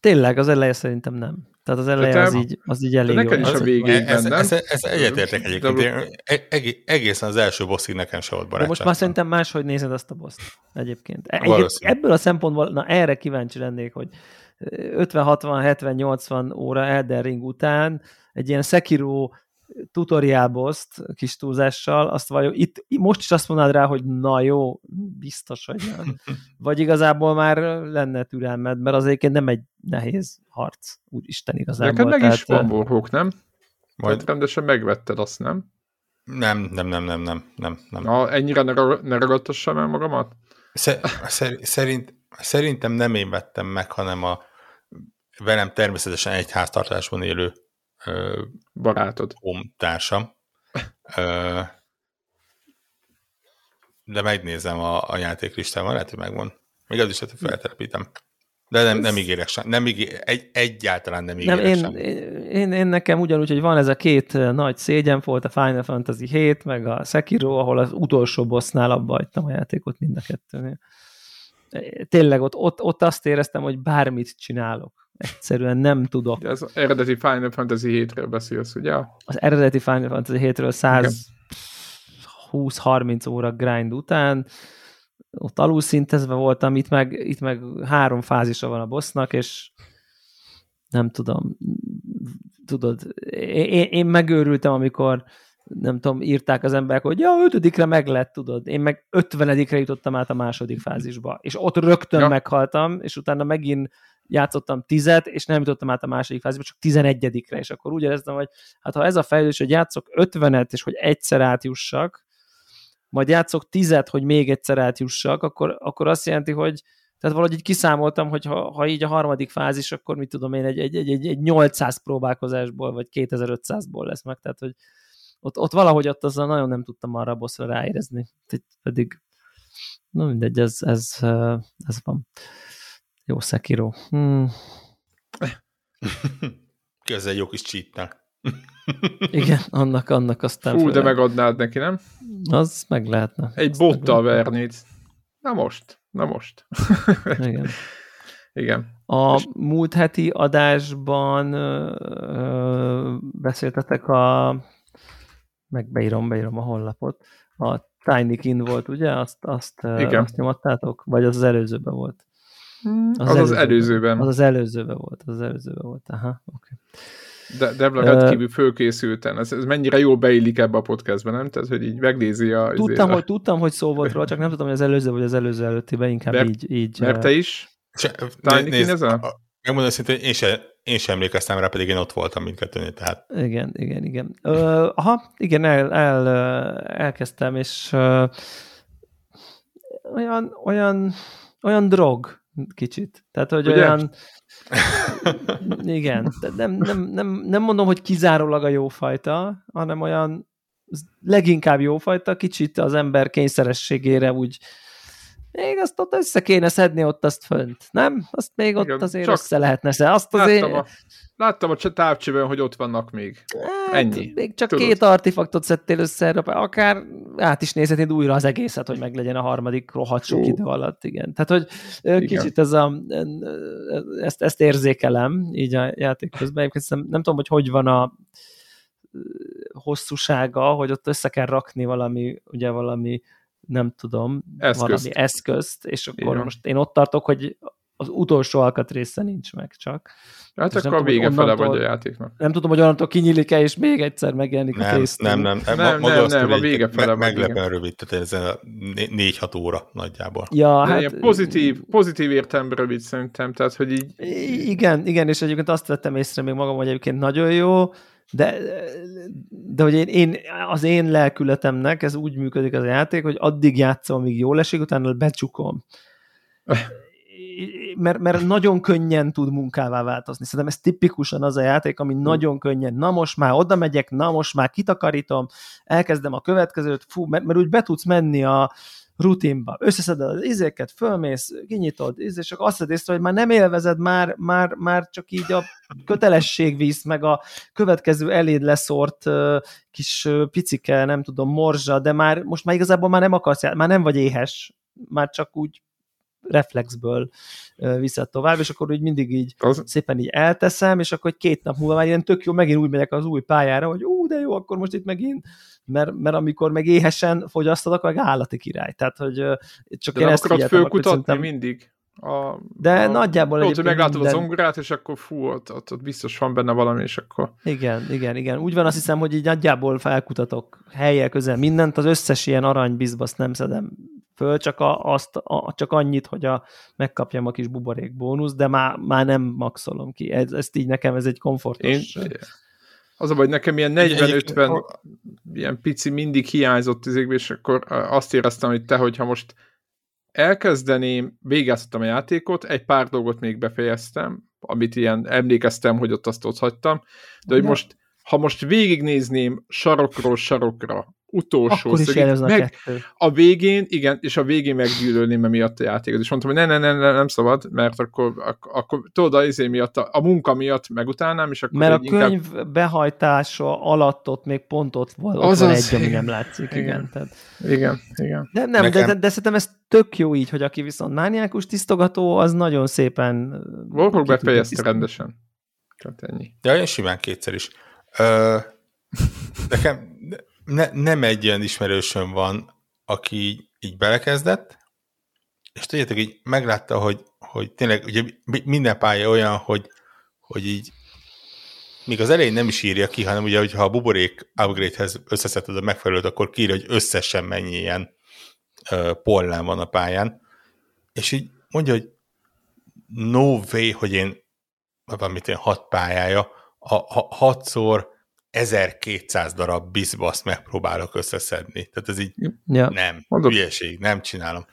Tényleg, az eleje szerintem nem. Tehát az eleje az így, az így elég nekem jó. is a végén ez, ez, ez, ez egyetértek egyébként. De... Eg, egészen az első bosszig nekem se volt barátság. most már szerintem máshogy nézed azt a boszt egyébként. Egy, ebből a szempontból, na erre kíváncsi lennék, hogy 50, 60, 70, 80 óra Elden Ring után egy ilyen Sekiro tutorial boss kis túlzással, azt vagy itt most is azt mondod rá, hogy na jó, biztos, hogy nem. Vagy igazából már lenne türelmed, mert az egyébként nem egy nehéz harc, úristen igazából. Neked meg tehát, is van borhók, nem? Majd Tehát rendesen megvetted azt, nem? Nem, nem, nem, nem, nem, nem. nem. Na, ennyire ne, ne ragadtassam el magamat? Szerint, szerintem nem én vettem meg, hanem a velem természetesen egy háztartásban élő barátod. társam. de megnézem a, a játéklistában, lehet, hogy megvan. Még az is, hogy feltelepítem. De nem, nem ígérek sem. Nem ígér, egy, egyáltalán nem ígérek nem, én, sem. Én, én, nekem ugyanúgy, hogy van ez a két nagy szégyen volt, a Final Fantasy 7, meg a Sekiro, ahol az utolsó bossnál abba hagytam a játékot mind a kettőnél. Tényleg ott, ott, ott azt éreztem, hogy bármit csinálok Egyszerűen nem tudok. De az eredeti Final Fantasy 7-ről beszélsz, ugye? Az eredeti Final Fantasy 7-ről 120-30 óra grind után ott alul szintezve voltam, itt meg, itt meg három fázisa van a bossnak, és nem tudom, tudod, én, én megőrültem, amikor nem tudom, írták az emberek, hogy ja, ötödikre meg lett, tudod. Én meg ötvenedikre jutottam át a második fázisba, és ott rögtön ja. meghaltam, és utána megint játszottam tizet, és nem jutottam át a második fázisba, csak tizenegyedikre, és akkor úgy éreztem, hogy hát ha ez a fejlődés, hogy játszok ötvenet, és hogy egyszer átjussak, majd játszok tizet, hogy még egyszer átjussak, akkor, akkor azt jelenti, hogy tehát valahogy így kiszámoltam, hogy ha, ha így a harmadik fázis, akkor mit tudom én, egy, egy, egy, egy, egy 800 próbálkozásból, vagy 2500-ból lesz meg, tehát hogy ott, ott valahogy ott azzal nagyon nem tudtam arra a bosszra ráérezni, pedig, no mindegy, ez, ez, ez van. Jó Sekiro. Hmm. Közel jó kis cheat Igen, annak, annak aztán... Fú, de megadnád neki, nem? Az meg lehetne. Egy bottal vernéd. Na most, na most. Igen. Igen. A És... múlt heti adásban ö, beszéltetek a meg beírom, beírom a honlapot. A Tiny Kin volt, ugye? Azt, azt, Igen. azt nyomattátok? Vagy az az előzőben volt? Az az, az előzőben. előzőben. Az az előzőben volt, az az előzőben volt. Aha, oké. Okay. De Devla rendkívül fölkészülten. Ez, ez mennyire jól beillik ebbe a podcastbe, nem? Tehát, hogy így megnézi a... Tudtam, hogy, tudtam, hogy szó volt róla, csak nem tudom, hogy az előző vagy az előző előttiben, inkább mert, így, így... Mert te is? Tiny nézd, ez a? Megmondom szintén, én sem, én sem emlékeztem rá, pedig én ott voltam mindkettőnél, tehát... Igen, igen, igen. Ö, aha, igen, el, el, elkezdtem, és ö, olyan, olyan, olyan drog kicsit. Tehát, hogy Ugye? olyan... Igen, nem, nem, nem, nem mondom, hogy kizárólag a jófajta, hanem olyan leginkább jófajta, kicsit az ember kényszerességére úgy még azt ott össze kéne szedni ott azt fönt, nem? Azt még ott Igen, azért csak össze lehetne szedni. Azt azért... Láttam a, láttam a távcsőben, hogy ott vannak még. Hát, Ennyi. Még csak Tudod. két artifaktot szedtél össze, akár át is nézhetnéd újra az egészet, hogy meglegyen a harmadik rohadt sok idő alatt. Igen. Tehát, hogy kicsit ez a, ezt, ezt érzékelem így a játék közben. Nem, nem tudom, hogy hogy van a hosszúsága, hogy ott össze kell rakni valami, ugye valami nem tudom, eszközt. valami eszközt, és akkor Igen. most én ott tartok, hogy az utolsó alkatrésze nincs meg csak. Hát és akkor a vége fele vagy a játéknak. Nem tudom, hogy onnantól kinyílik-e, és még egyszer megjelenik nem, a kész. Nem, nem, nem, nem, nem, nem, a vége fele me- Meglepően rövid, tehát ez a négy-hat óra nagyjából. Ja, hát, ilyen pozitív, pozitív értelemben rövid szerintem, tehát hogy így... Igen, igen, és egyébként azt vettem észre még magam, hogy egyébként nagyon jó, de, de hogy én, én, az én lelkületemnek ez úgy működik az a játék, hogy addig játszom, amíg jól esik, utána becsukom. Mert, mert nagyon könnyen tud munkává változni. Szerintem ez tipikusan az a játék, ami nagyon könnyen, na most már oda megyek, na most már kitakarítom, elkezdem a következőt, fú, mert, mert úgy be tudsz menni a, rutinba. Összeszeded az izéket, fölmész, kinyitod, és csak azt észre, hogy már nem élvezed, már, már, már csak így a kötelesség visz, meg a következő eléd leszort kis picike, nem tudom, morzsa, de már most már igazából már nem akarsz, már nem vagy éhes, már csak úgy reflexből viszed tovább, és akkor úgy mindig így az... szépen így elteszem, és akkor két nap múlva már ilyen tök jó, megint úgy megyek az új pályára, hogy ú, de jó, akkor most itt megint mert, mert amikor meg éhesen fogyasztod, akkor meg állati király. Tehát, hogy csak De én ezt akarod fölkutatni szerintem... mindig? A, de a, nagyjából Tudod, hogy meglátod minden... az ongorát, és akkor fú, ott, ott, ott biztos van benne valami, és akkor... Igen, igen, igen. Úgy van, azt hiszem, hogy így nagyjából felkutatok helyek közel mindent, az összes ilyen aranybizbaszt nem szedem föl, csak, a, azt, a, csak annyit, hogy a, megkapjam a kis buborék bónusz, de már, már nem maxolom ki. Ez, ezt így nekem ez egy komfortos... Én, az a baj, nekem ilyen 40-50 ilyen pici mindig hiányzott izékbe, és akkor azt éreztem, hogy te, hogyha most elkezdeném, végeztem a játékot, egy pár dolgot még befejeztem, amit ilyen emlékeztem, hogy ott azt ott hagytam, de hogy most, ha most végignézném sarokról sarokra utolsó Akkor szögét, is meg, a végén, igen, és a végén meggyűlölném miatt a játékot, és mondtam, hogy ne, ne, ne, ne nem szabad, mert akkor, akkor, akkor tudod, az izé miatt, a, a munka miatt megutálnám, és akkor Mert a könyv inkább... behajtása alatt ott még pont ott volt, ott van egy, ami nem látszik, igen. igen, tehát... igen, igen. De, nem, Nekem... de, de, de, szerintem ez tök jó így, hogy aki viszont mániákus tisztogató, az nagyon szépen... Volkok befejezte rendesen. Tehát ennyi. Ja, én simán kétszer is. Ö, nekem ne, nem egy olyan ismerősöm van, aki így, így belekezdett, és tudjátok, így meglátta, hogy, hogy tényleg ugye minden pálya olyan, hogy, hogy így még az elején nem is írja ki, hanem ugye, hogyha a buborék upgrade-hez összeszedted a megfelelőt, akkor kiírja, hogy összesen mennyi ilyen uh, pollán van a pályán, és így mondja, hogy no way, hogy én valamit én hat pályája, a, a hatszor 1200 darab bizbaszt megpróbálok összeszedni. Tehát ez így ja. nem, Mondod. hülyeség, nem csinálom.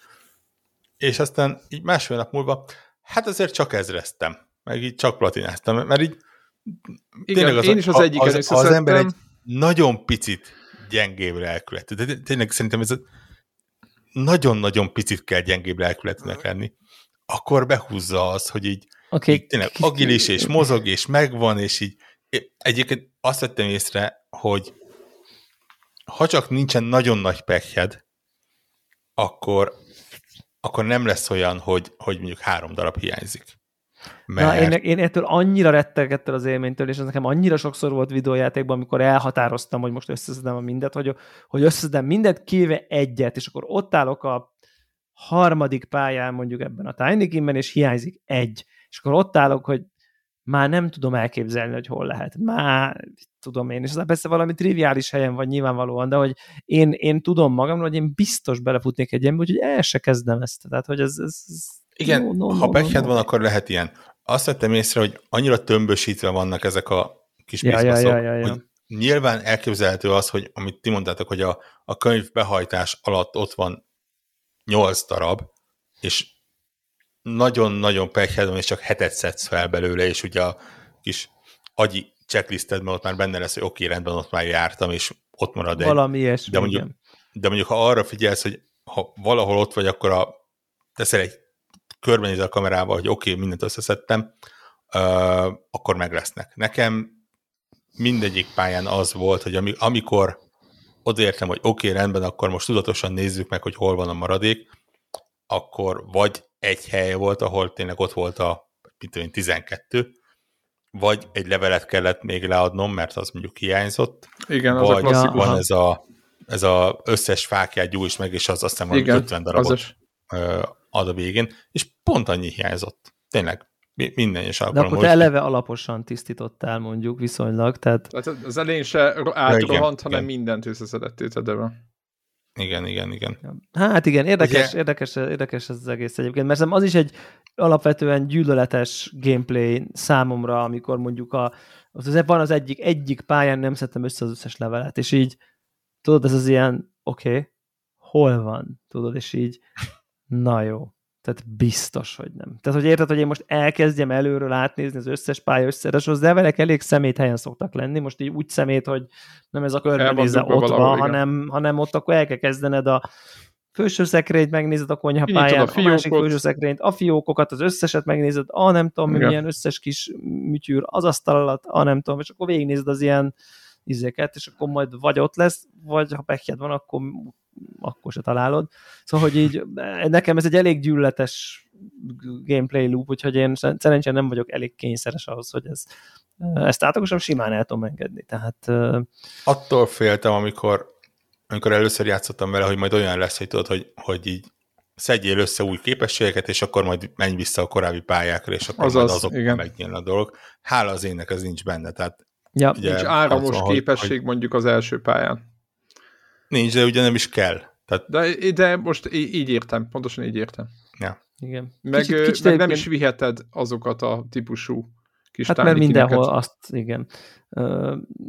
És aztán így másfél nap múlva, hát azért csak ezreztem, meg így csak platináztam, mert így Igen, tényleg az, én is az, egyik az, az, az ember egy nagyon picit gyengébb lelkület. De tényleg szerintem ez nagyon-nagyon picit kell gyengébb lelkületnek lenni. akkor behúzza az, hogy így, okay. így tényleg agilis és mozog és megvan, és így egyébként azt vettem észre, hogy ha csak nincsen nagyon nagy pekhed, akkor, akkor nem lesz olyan, hogy, hogy mondjuk három darab hiányzik. Mert... Na, én, én ettől annyira rettek ettől az élménytől, és ez nekem annyira sokszor volt videójátékban, amikor elhatároztam, hogy most összeszedem a mindet, hogy, hogy összeszedem mindet, kivéve egyet, és akkor ott állok a harmadik pályán mondjuk ebben a Tiny Game-ben, és hiányzik egy. És akkor ott állok, hogy már nem tudom elképzelni, hogy hol lehet. Már tudom én, és az persze valami triviális helyen van nyilvánvalóan, de hogy én, én tudom magamról, hogy én biztos belefutnék egy ilyenbe, úgyhogy el se kezdem ezt. Tehát, hogy ez, ez, ez igen, no, no, ha no, no, van, akkor lehet ilyen. Azt vettem észre, hogy annyira tömbösítve vannak ezek a kis ja, ja, ja, ja, ja. hogy nyilván elképzelhető az, hogy amit ti mondtátok, hogy a, a könyv behajtás alatt ott van nyolc darab, és nagyon-nagyon pekhed és csak hetet szedsz fel belőle, és ugye a kis agyi checklistedben ott már benne lesz, hogy oké, okay, rendben, ott már jártam, és ott marad egy. Valami ilyesmi, de mondjuk, de mondjuk, ha arra figyelsz, hogy ha valahol ott vagy, akkor a, teszel egy körbenéz a kamerával, hogy oké, okay, mindent összeszedtem, uh, akkor meg lesznek. Nekem mindegyik pályán az volt, hogy ami, amikor odaértem, hogy oké, okay, rendben, akkor most tudatosan nézzük meg, hogy hol van a maradék, akkor vagy egy hely volt, ahol tényleg ott volt a mint én, 12, vagy egy levelet kellett még leadnom, mert az mondjuk hiányzott. Igen, az vagy a van ez a, ez a összes fákját gyújts meg, és az azt hiszem, hogy 50 darabot ad a végén, és pont annyi hiányzott. Tényleg. Minden is alkalom. De akkor te eleve alaposan tisztítottál mondjuk viszonylag, tehát... tehát az elején se átrohant, hanem igen. mindent összeszedettél tedeve. Igen, igen, igen. Hát igen, érdekes, Ugye? érdekes, érdekes ez az egész egyébként, mert az is egy alapvetően gyűlöletes gameplay számomra, amikor mondjuk a, az van az egyik, egyik pályán nem szedtem össze az összes levelet, és így tudod, ez az ilyen, oké, okay, hol van, tudod, és így Na jó. Tehát biztos, hogy nem. Tehát, hogy érted, hogy én most elkezdjem előről átnézni az összes pálya összeres, az levelek elég szemét helyen szoktak lenni, most így úgy szemét, hogy nem ez a körbenézze ott van, hanem, hanem ott akkor el kell kezdened a főső szekrényt megnézed a konyhapályán, a, a másik főső szekrényt, a fiókokat, az összeset megnézed, a nem tudom, Igen. milyen összes kis műtyűr az asztal alatt, a nem tudom, és akkor végignézed az ilyen izéket, és akkor majd vagy ott lesz, vagy ha pekjed van, akkor akkor se találod. Szóval, hogy így nekem ez egy elég gyűlöletes gameplay loop, úgyhogy én szerencsére nem vagyok elég kényszeres ahhoz, hogy ez, ezt átlagosan simán el tudom engedni. Tehát, Attól féltem, amikor, amikor először játszottam vele, hogy majd olyan lesz, hogy tudod, hogy, hogy így szedjél össze új képességeket, és akkor majd menj vissza a korábbi pályákra, és akkor Azaz, majd azok megnyílni a dolog. Hála az énnek ez nincs benne, tehát Ja. Ugye, Nincs áramos van, képesség hogy, mondjuk az első pályán. Nincs, de ugye nem is kell. Tehát... De, de most így értem, pontosan így értem. Ja. Igen. Meg, kicsit, kicsit meg nem is viheted azokat a típusú kis Hát mert mindenhol azt, igen.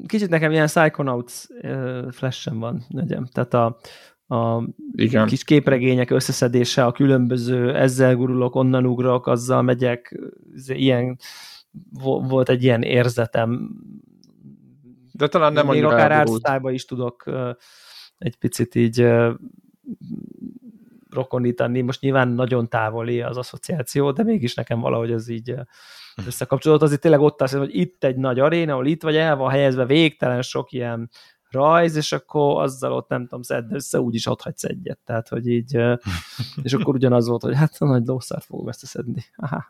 Kicsit nekem ilyen Psychonauts flash van, negyem. Tehát a, a igen. kis képregények összeszedése, a különböző ezzel gurulok, onnan ugrok, azzal megyek, ilyen volt egy ilyen érzetem. De talán nem Még akár ársztályba is tudok egy picit így rokonítani. Most nyilván nagyon távoli az asszociáció, de mégis nekem valahogy ez így összekapcsolódott. Azért tényleg ott azt hogy itt egy nagy aréna, ahol itt vagy el van helyezve végtelen sok ilyen rajz, és akkor azzal ott nem tudom szedni össze, úgyis hagysz egyet. Tehát, hogy így, és akkor ugyanaz volt, hogy hát a nagy lószárt fogom összeszedni. Aha.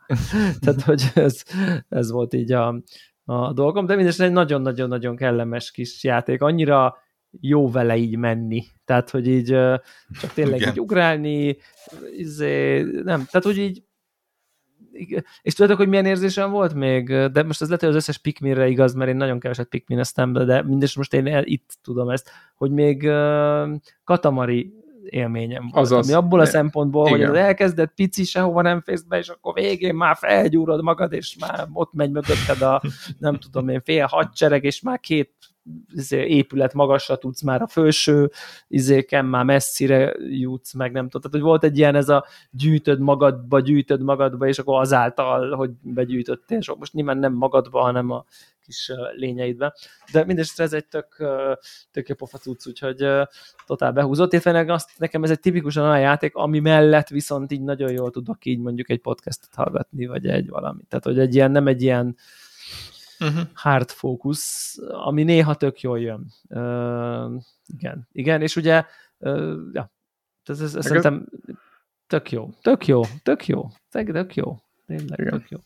Tehát, hogy ez, ez volt így a, a dolgom, de mindesetre egy nagyon-nagyon-nagyon kellemes kis játék. Annyira jó vele így menni. Tehát, hogy így csak tényleg Igen. így ugrálni, izé, nem, tehát, hogy így és tudjátok, hogy milyen érzésem volt még? De most ez lehet, hogy az összes Pikminre igaz, mert én nagyon keveset Pikmineztem, de mindes most én el, itt tudom ezt, hogy még Katamari élményem volt. Azaz. Ami abból a szempontból, Igen. hogy az elkezdett pici, sehova nem fész be, és akkor végén már felgyúrod magad, és már ott megy mögötted a, nem tudom én, fél hadsereg, és már két izé, épület magasra tudsz már a felső izéken, már messzire jutsz, meg nem tudom. Tehát, hogy volt egy ilyen ez a gyűjtöd magadba, gyűjtöd magadba, és akkor azáltal, hogy begyűjtöttél, és most nyilván nem magadba, hanem a kis lényeidbe. De mindesetre ez egy tök, tök pofa cucc, úgyhogy totál behúzott. Éppen azt, nekem ez egy tipikusan olyan játék, ami mellett viszont így nagyon jól tudok így mondjuk egy podcastot hallgatni, vagy egy valami. Tehát, hogy egy ilyen, nem egy ilyen uh-huh. hard focus, ami néha tök jól jön. Uh, igen, igen, és ugye uh, ja, ez, ez, ez szerintem tök jó, tök jó, tök jó, tök jó, tényleg igen. tök jó.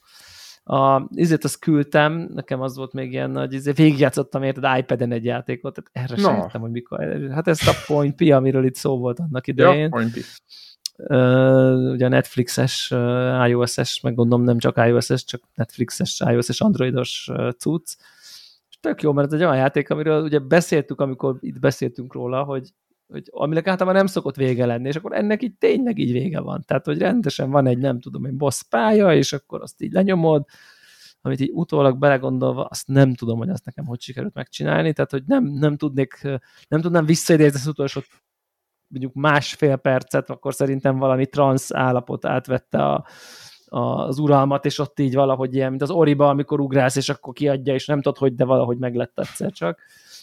A, ezért azt küldtem, nekem az volt még ilyen nagy, ezért végigjátszottam érted iPad-en egy játékot, tehát erre no. sem értem, hogy mikor. Hát ezt a Point P, amiről itt szó volt annak idején. Ja, Point P. Ugye a Netflixes, iOS-es, meg gondolom nem csak iOS-es, csak Netflixes, iOS-es, Androidos cucc. És tök jó, mert ez egy olyan játék, amiről ugye beszéltük, amikor itt beszéltünk róla, hogy, hogy aminek általában nem szokott vége lenni, és akkor ennek így tényleg így vége van. Tehát, hogy rendesen van egy, nem tudom, egy boss pálya, és akkor azt így lenyomod, amit így utólag belegondolva, azt nem tudom, hogy azt nekem hogy sikerült megcsinálni, tehát, hogy nem, nem tudnék, nem tudnám visszaidézni az utolsó mondjuk másfél percet, akkor szerintem valami transz állapot átvette a, a, az uralmat, és ott így valahogy ilyen, mint az oriba, amikor ugrálsz, és akkor kiadja, és nem tudod, hogy, de valahogy meglett egyszer csak.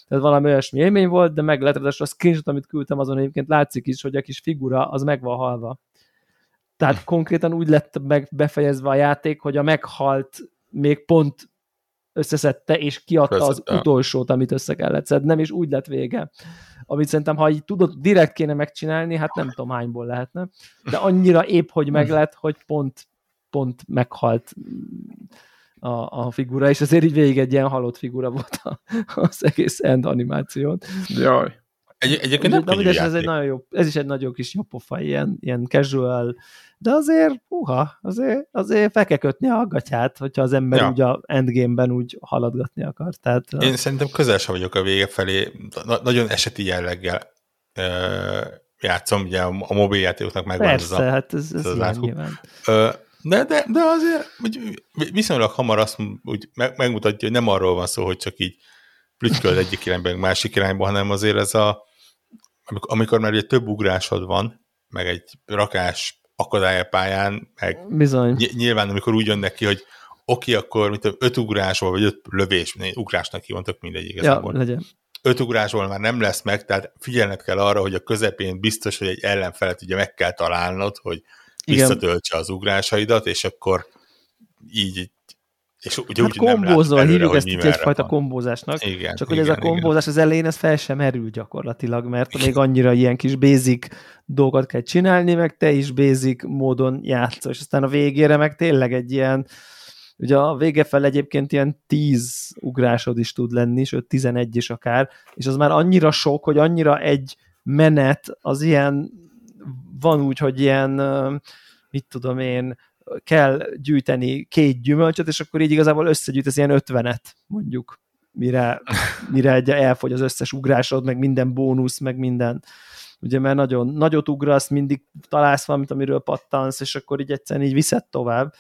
Tehát valami olyasmi élmény volt, de meg lett, a screenshot, amit küldtem, azon egyébként látszik is, hogy a kis figura az meg van halva. Tehát konkrétan úgy lett meg befejezve a játék, hogy a meghalt még pont összeszedte, és kiadta Köszön, az ja. utolsót, amit össze kellett szednem, és úgy lett vége. Amit szerintem, ha így tudod, direkt kéne megcsinálni, hát nem tudom hányból lehetne, de annyira épp, hogy meg lett, hogy pont, pont meghalt a, a figura, és azért így végig egy ilyen halott figura volt a, az egész end animáción. Jaj. Egy, egyébként nem de, ez, egy nagyon jó, ez is egy nagyon kis jó pofa, ilyen, ilyen casual, de azért, uha, azért, azért fel kell kötni a gatyát, hogyha az ember ja. úgy a endgame-ben úgy haladgatni akar. Tehát, Én a... szerintem közel sem vagyok a vége felé, na, nagyon eseti jelleggel e, játszom, ugye a, a mobiljátékoknak megvan Persze, ez a, hát ez, ez, ez az. De, de, de azért úgy viszonylag hamar azt úgy megmutatja, hogy nem arról van szó, hogy csak így plütyköl egyik irányba, másik irányba, hanem azért ez a amikor, már egy több ugrásod van, meg egy rakás akadálypályán, meg Bizony. nyilván amikor úgy jönnek ki, hogy oké, akkor mint öt ugrásból, vagy öt lövés, ugrásnak hívontok mindegy igazából. Ja, legyen. Öt ugrásból már nem lesz meg, tehát figyelned kell arra, hogy a közepén biztos, hogy egy ellenfelet ugye meg kell találnod, hogy visszatöltse az ugrásaidat, és akkor így és ugye hát úgy kombózol, előre, hívjuk ezt így egyfajta van. kombózásnak, igen, csak hogy igen, ez a kombózás igen. az elején ez fel sem merül gyakorlatilag, mert még annyira ilyen kis basic dolgokat kell csinálni, meg te is basic módon játszol, és aztán a végére meg tényleg egy ilyen, ugye a vége fel egyébként ilyen 10 ugrásod is tud lenni, sőt 11 is akár, és az már annyira sok, hogy annyira egy menet az ilyen, van úgy, hogy ilyen, mit tudom én, kell gyűjteni két gyümölcsöt, és akkor így igazából összegyűjtesz ilyen ötvenet, mondjuk, mire, mire egy elfogy az összes ugrásod, meg minden bónusz, meg minden. Ugye, mert nagyon nagyot ugrasz, mindig találsz valamit, amiről pattansz, és akkor így egyszerűen így viszed tovább.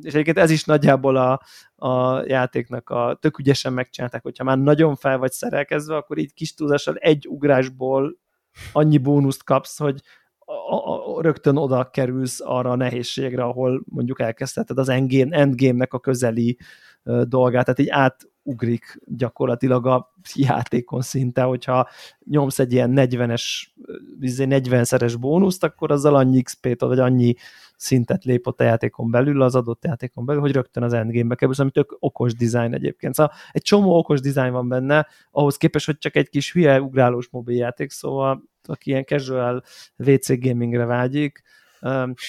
És egyébként ez is nagyjából a, a játéknak a tök ügyesen megcsinálták, hogyha már nagyon fel vagy szerelkezve, akkor így kis túlzással egy ugrásból annyi bónuszt kapsz, hogy a, a, rögtön oda kerülsz arra a nehézségre, ahol mondjuk elkezdheted az endgame, endgame-nek a közeli dolgát, tehát így átugrik gyakorlatilag a játékon szinte, hogyha nyomsz egy ilyen 40-es, 40-szeres bónuszt, akkor azzal annyi XP-t, vagy annyi szintet lép ott a játékon belül, az adott játékon belül, hogy rögtön az endgame-be kerül, ami tök okos dizájn egyébként. Szóval egy csomó okos dizájn van benne, ahhoz képest, hogy csak egy kis hülye ugrálós mobiljáték, szóval aki ilyen casual WC gamingre vágyik,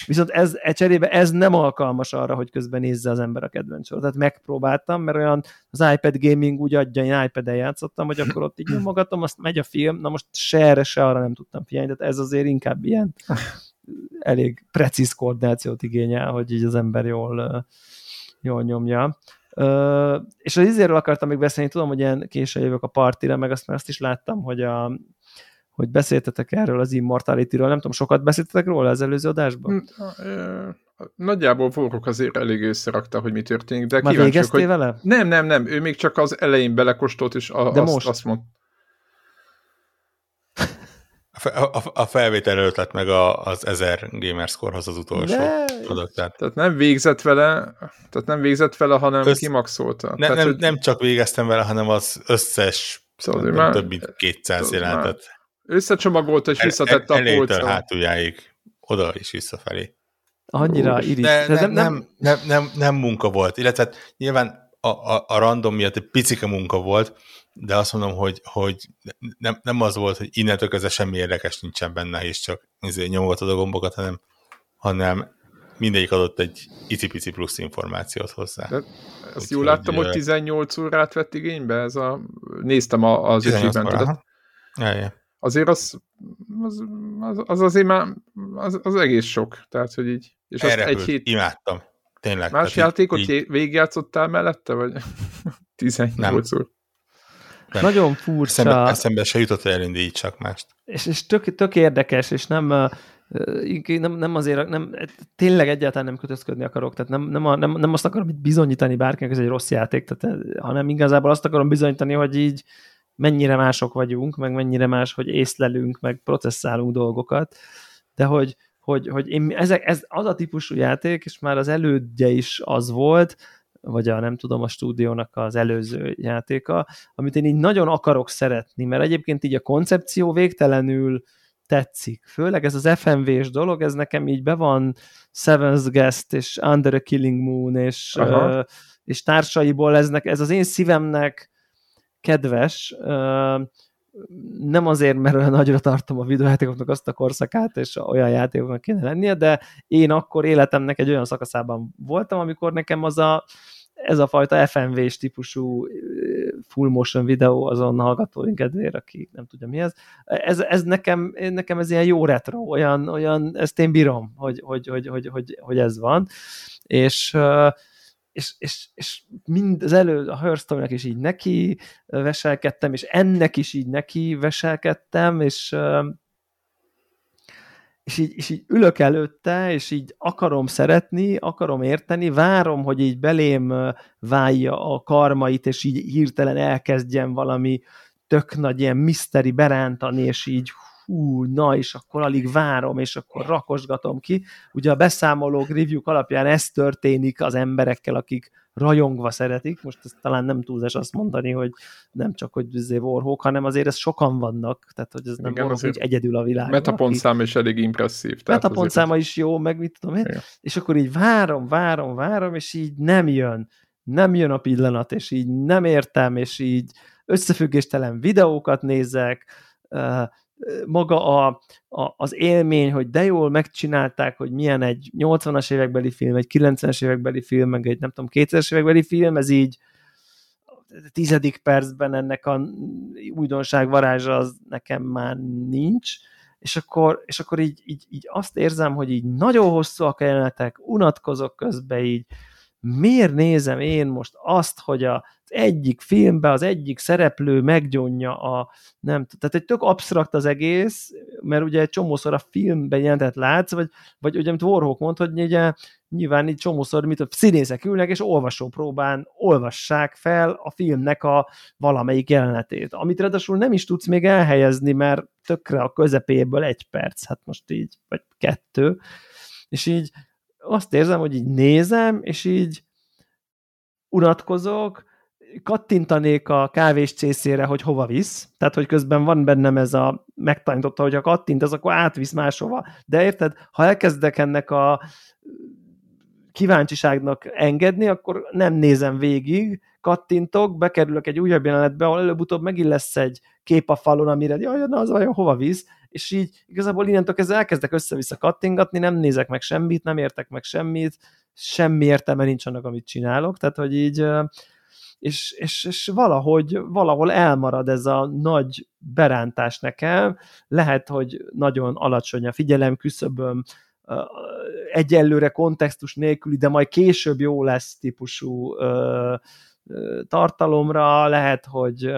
viszont ez e cserébe ez nem alkalmas arra, hogy közben nézze az ember a kedvenc sorot. Tehát megpróbáltam, mert olyan az iPad gaming úgy adja, én iPad-en játszottam, hogy akkor ott így nyomogatom, azt megy a film, na most se erre, se arra nem tudtam figyelni, tehát ez azért inkább ilyen elég precíz koordinációt igényel, hogy így az ember jól, jól nyomja. és az izéről akartam még beszélni, tudom, hogy ilyen későn jövök a partira, meg azt, mert azt is láttam, hogy a, hogy beszéltetek erről az Immortality-ről, nem tudom, sokat beszéltetek róla az előző adásban? Hm, nagyjából Vorok azért elég összerakta, hogy mi történik, de Már kíváncsiak, hogy... vele? Nem, nem, nem, ő még csak az elején belekostolt, és a, de azt, most? azt mondta. A, a, a felvétel előtt lett meg a, az 1000 Gamerscore-hoz az utolsó de... adat. Tehát... tehát nem végzett vele, tehát nem végzett vele, hanem Össz... kimaxolta. Ne, tehát, nem, hogy... nem csak végeztem vele, hanem az összes szóval nem, már... több mint 200 szóval jelentet. Összecsomagolta és visszatette el, el, a polcra. hátuljáig, oda is visszafelé. Annyira Úr, iris. De, nem, nem, nem, nem, nem munka volt, illetve hát nyilván a, a, a random miatt egy picike munka volt, de azt mondom, hogy, hogy nem, nem az volt, hogy innentől kezdve semmi érdekes nincsen benne, és csak nyomogatod a gombokat, hanem, hanem mindegyik adott egy icipici plusz információt hozzá. De ezt jól láttam, hogy 18 órát vett igénybe, ez a... néztem az achievementet. Azért az, az, az, az azért már az, az egész sok, tehát hogy így. És azt egy hét... imádtam. Tényleg. Más játékot így, végigjátszottál mellette, vagy 18 óra? Nem. Nagyon furcsa. Eszembe, eszembe se jutott, elindítsak mást. És, és tök, tök érdekes, és nem, nem, nem azért, nem, tényleg egyáltalán nem kötözködni akarok, tehát nem, nem, nem, nem azt akarom bizonyítani bárkinek, ez egy rossz játék, tehát, hanem igazából azt akarom bizonyítani, hogy így mennyire mások vagyunk, meg mennyire más, hogy észlelünk, meg processzálunk dolgokat, de hogy, hogy, hogy én, ezek, ez az a típusú játék, és már az elődje is az volt, vagy a nem tudom, a stúdiónak az előző játéka, amit én így nagyon akarok szeretni, mert egyébként így a koncepció végtelenül tetszik. Főleg ez az FMV-s dolog, ez nekem így be van Seven's Guest és Under a Killing Moon és, uh, és társaiból ez, ez az én szívemnek kedves, nem azért, mert olyan nagyra tartom a videójátékoknak azt a korszakát, és olyan játékoknak kéne lennie, de én akkor életemnek egy olyan szakaszában voltam, amikor nekem az a, ez a fajta FMV-s típusú full motion videó azon hallgatóink kedvére, aki nem tudja mi ez. Ez, ez nekem, nekem ez ilyen jó retro, olyan, olyan ezt én bírom, hogy, hogy, hogy, hogy, hogy, hogy ez van. És és, és, és mind az elő a Hearthstone-nek is így neki veselkedtem, és ennek is így neki veselkedtem, és és így, és így ülök előtte, és így akarom szeretni, akarom érteni, várom, hogy így belém válja a karmait, és így hirtelen elkezdjen valami tök nagy ilyen miszteri berántani, és így hú, na, és akkor alig várom, és akkor rakosgatom ki. Ugye a beszámolók, review alapján ez történik az emberekkel, akik rajongva szeretik, most ezt talán nem túlzás azt mondani, hogy nem csak, hogy Zé Warhawk, hanem azért ez sokan vannak, tehát hogy ez nem Igen, Warhawk egyedül a világ. Metapontszám is elég impresszív. Metapontszáma is jó, meg mit tudom én, Igen. és akkor így várom, várom, várom, és így nem jön, nem jön a pillanat, és így nem értem, és így összefüggéstelen videókat nézek, maga a, a, az élmény, hogy de jól megcsinálták, hogy milyen egy 80-as évekbeli film, egy 90-es évekbeli film, meg egy nem tudom, 2000-es évekbeli film, ez így tizedik percben ennek a újdonság varázsa az nekem már nincs, és akkor, és akkor így, így, így azt érzem, hogy így nagyon hosszúak a jelenetek, unatkozok közben így, miért nézem én most azt, hogy az egyik filmbe az egyik szereplő meggyonja a, nem tehát egy tök absztrakt az egész, mert ugye egy csomószor a filmben jelentet látsz, vagy, vagy ugye, amit Warhawk mond, hogy ugye nyilván így csomószor, mit a színészek ülnek, és olvasó próbán olvassák fel a filmnek a valamelyik jelenetét, amit ráadásul nem is tudsz még elhelyezni, mert tökre a közepéből egy perc, hát most így, vagy kettő, és így azt érzem, hogy így nézem, és így unatkozok, kattintanék a kávés csészére, hogy hova visz, tehát, hogy közben van bennem ez a megtanította, hogy ha kattint, az akkor átvisz máshova, de érted, ha elkezdek ennek a kíváncsiságnak engedni, akkor nem nézem végig, kattintok, bekerülök egy újabb jelenetbe, ahol előbb-utóbb megint lesz egy kép a falon, amire, jaj, na az vajon hova visz, és így igazából innentől kezdve elkezdek össze-vissza kattingatni, nem nézek meg semmit, nem értek meg semmit, semmi értelme nincs annak, amit csinálok, tehát hogy így és, és, és valahogy, valahol elmarad ez a nagy berántás nekem, lehet, hogy nagyon alacsony a figyelem küszöböm, egyelőre kontextus nélküli, de majd később jó lesz típusú tartalomra, lehet, hogy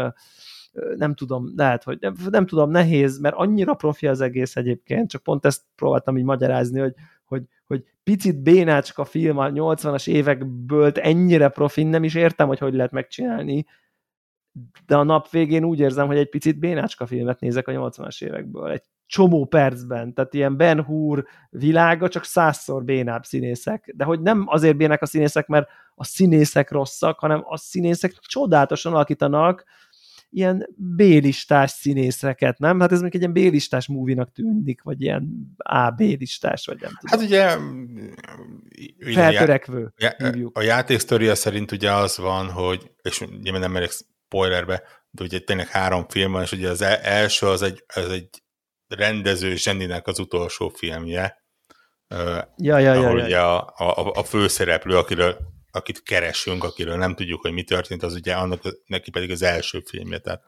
nem tudom, lehet, hogy nem, nem tudom, nehéz, mert annyira profi az egész egyébként, csak pont ezt próbáltam így magyarázni, hogy, hogy, hogy picit bénácska film a 80-as évekből ennyire profi, nem is értem, hogy hogy lehet megcsinálni, de a nap végén úgy érzem, hogy egy picit bénácska filmet nézek a 80-as évekből, egy csomó percben, tehát ilyen Ben Hur világa csak százszor bénább színészek, de hogy nem azért bének a színészek, mert a színészek rosszak, hanem a színészek csodálatosan alakítanak, ilyen B-listás színészeket, nem? Hát ez még egy ilyen B-listás múvinak tűnik, vagy ilyen A-B-listás, vagy nem tudom. Hát ugye... ugye Feltörekvő, já, A játék sztoria szerint ugye az van, hogy, és ugye nem merek spoilerbe, de ugye tényleg három film van, és ugye az e- első az egy, az egy rendező zseninek az utolsó filmje, ja, ja, ahol ja, ugye ja. A, a, a főszereplő, akiről akit keresünk, akiről nem tudjuk, hogy mi történt, az ugye annak neki pedig az első filmje, tehát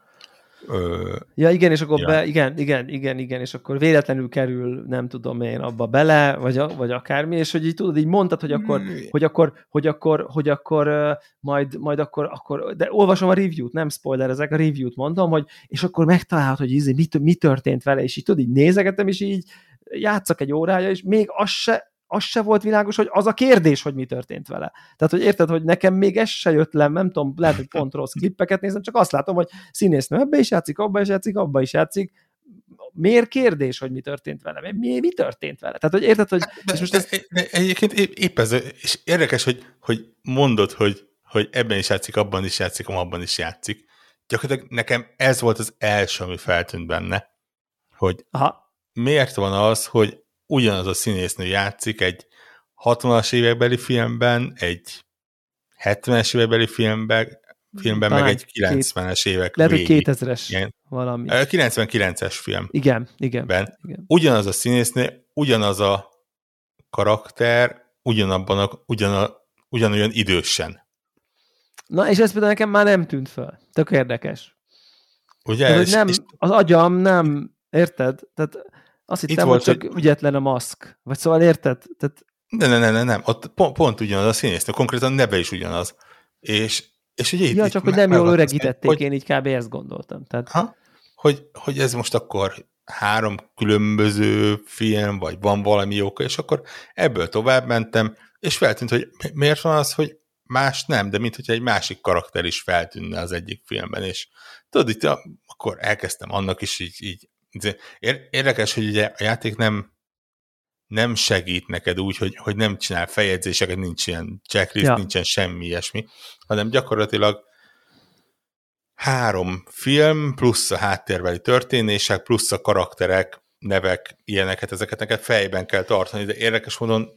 Ö, ja, igen, és akkor ja. be, igen, igen, igen, igen, és akkor véletlenül kerül, nem tudom én, abba bele, vagy, a, vagy akármi, és hogy így tudod, így mondtad, hogy akkor, mm. hogy akkor, hogy akkor, hogy akkor majd, majd akkor, akkor, de olvasom a review-t, nem spoiler, ezek a review-t mondom, hogy, és akkor megtalálod, hogy izé, mi, mi történt vele, és így tudod, így nézegetem, és így játszak egy órája, és még az se, az se volt világos, hogy az a kérdés, hogy mi történt vele. Tehát, hogy érted, hogy nekem még ez se jött le, nem tudom, lehet, hogy pont rossz klippeket nézem, csak azt látom, hogy színésznő ebbe is játszik, abba is játszik, abba is játszik. Miért kérdés, hogy mi történt vele? Mi, mi történt vele? Tehát, hogy érted, hogy... De, és most ez... de, de, egyébként épp ez, és érdekes, hogy, hogy mondod, hogy, hogy ebben is játszik, abban is játszik, abban is játszik. Gyakorlatilag nekem ez volt az első, ami feltűnt benne, hogy Aha. miért van az, hogy ugyanaz a színésznő játszik egy 60-as évekbeli filmben, egy 70-es évekbeli filmben, filmben meg egy 90-es évek Lehet, hogy 2000-es ilyen, valami. 99-es film. Igen, igen, ben. igen. Ugyanaz a színésznő, ugyanaz a karakter, ugyanabban a, ugyan, ugyanolyan idősen. Na, és ez például nekem már nem tűnt föl. Tök érdekes. Ugye? Tehát, és, nem, és... Az agyam nem, érted? Tehát azt hittem, volt, hogy csak hogy... ügyetlen a maszk. Vagy szóval érted? Tehát... Ne, ne, ne, ne, nem. Ott pont, pont ugyanaz a színésznő, konkrétan neve is ugyanaz. És, és ugye itt, ja, csak itt hogy nem jól öregítették, hogy, én így kb. ezt gondoltam. Tehát... Ha? Hogy, hogy ez most akkor három különböző film, vagy van valami oka, és akkor ebből tovább mentem, és feltűnt, hogy miért van az, hogy más nem, de mint hogyha egy másik karakter is feltűnne az egyik filmben, és tudod, itt akkor elkezdtem annak is így, így Érdekes, hogy ugye a játék nem, nem segít neked úgy, hogy, hogy nem csinál feljegyzéseket, nincs ilyen checklist, ja. nincsen semmi ilyesmi, hanem gyakorlatilag három film, plusz a háttérbeli történések, plusz a karakterek, nevek, ilyeneket, ezeket neked fejben kell tartani, de érdekes módon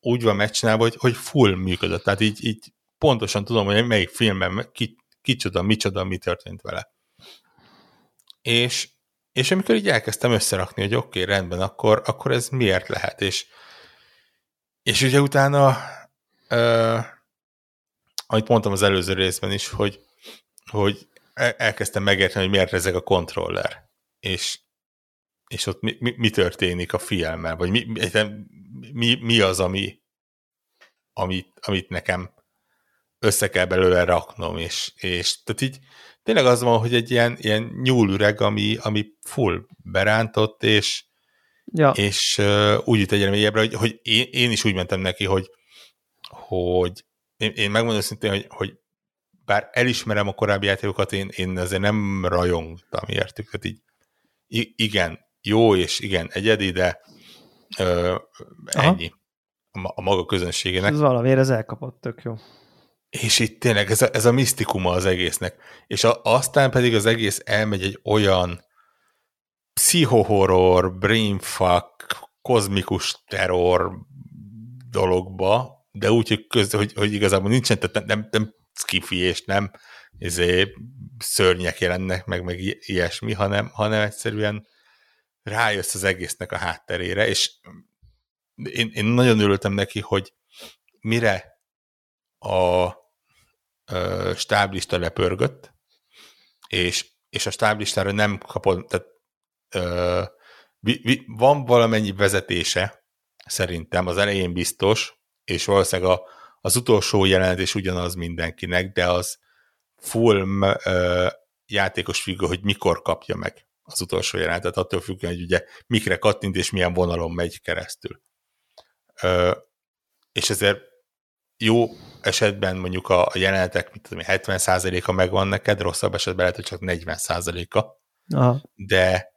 úgy van megcsinálva, hogy, hogy full működött. Tehát így, így pontosan tudom, hogy melyik filmben ki, kicsoda, micsoda, mi történt vele. És és amikor így elkezdtem összerakni, hogy oké, okay, rendben, akkor, akkor ez miért lehet, és, és ugye utána, uh, amit mondtam az előző részben is, hogy, hogy elkezdtem megérteni, hogy miért ezek a kontroller, és, és ott mi, mi, mi történik a filmmel, vagy mi, mi, mi az, ami, amit, amit nekem össze kell belőle raknom, és, és tehát így tényleg az van, hogy egy ilyen, ilyen nyúlüreg, ami, ami full berántott, és, ja. és uh, úgy jut egyre mélyebbre, hogy, hogy én, én is úgy mentem neki, hogy, hogy én, én megmondom őszintén, hogy, hogy bár elismerem a korábbi játékokat, én, én azért nem rajongtam értük. Tehát így igen, jó és igen, egyedi, de ö, ennyi a, a maga közönségének. Ez valamiért ez elkapott, tök jó. És itt tényleg ez a, ez a misztikuma az egésznek. És a, aztán pedig az egész elmegy egy olyan pszichohorror, brainfuck, kozmikus terror dologba, de úgy, hogy, köz, hogy, hogy igazából nincsen, tehát nem, nem, skifi és nem izé, szörnyek jelennek meg, meg ilyesmi, hanem, hanem egyszerűen rájössz az egésznek a hátterére, és én, én nagyon örültem neki, hogy mire a stáblista lepörgött, és, és a stáblistára nem kapod, tehát ö, vi, vi, van valamennyi vezetése, szerintem az elején biztos, és valószínűleg a, az utolsó jelenet ugyanaz mindenkinek, de az full ö, játékos függő, hogy mikor kapja meg az utolsó jelenetet, attól függően, hogy ugye mikre kattint és milyen vonalon megy keresztül. Ö, és ezért jó esetben mondjuk a, a jelenetek, mit tudom, 70%-a megvan neked, rosszabb esetben lehet, hogy csak 40%-a. De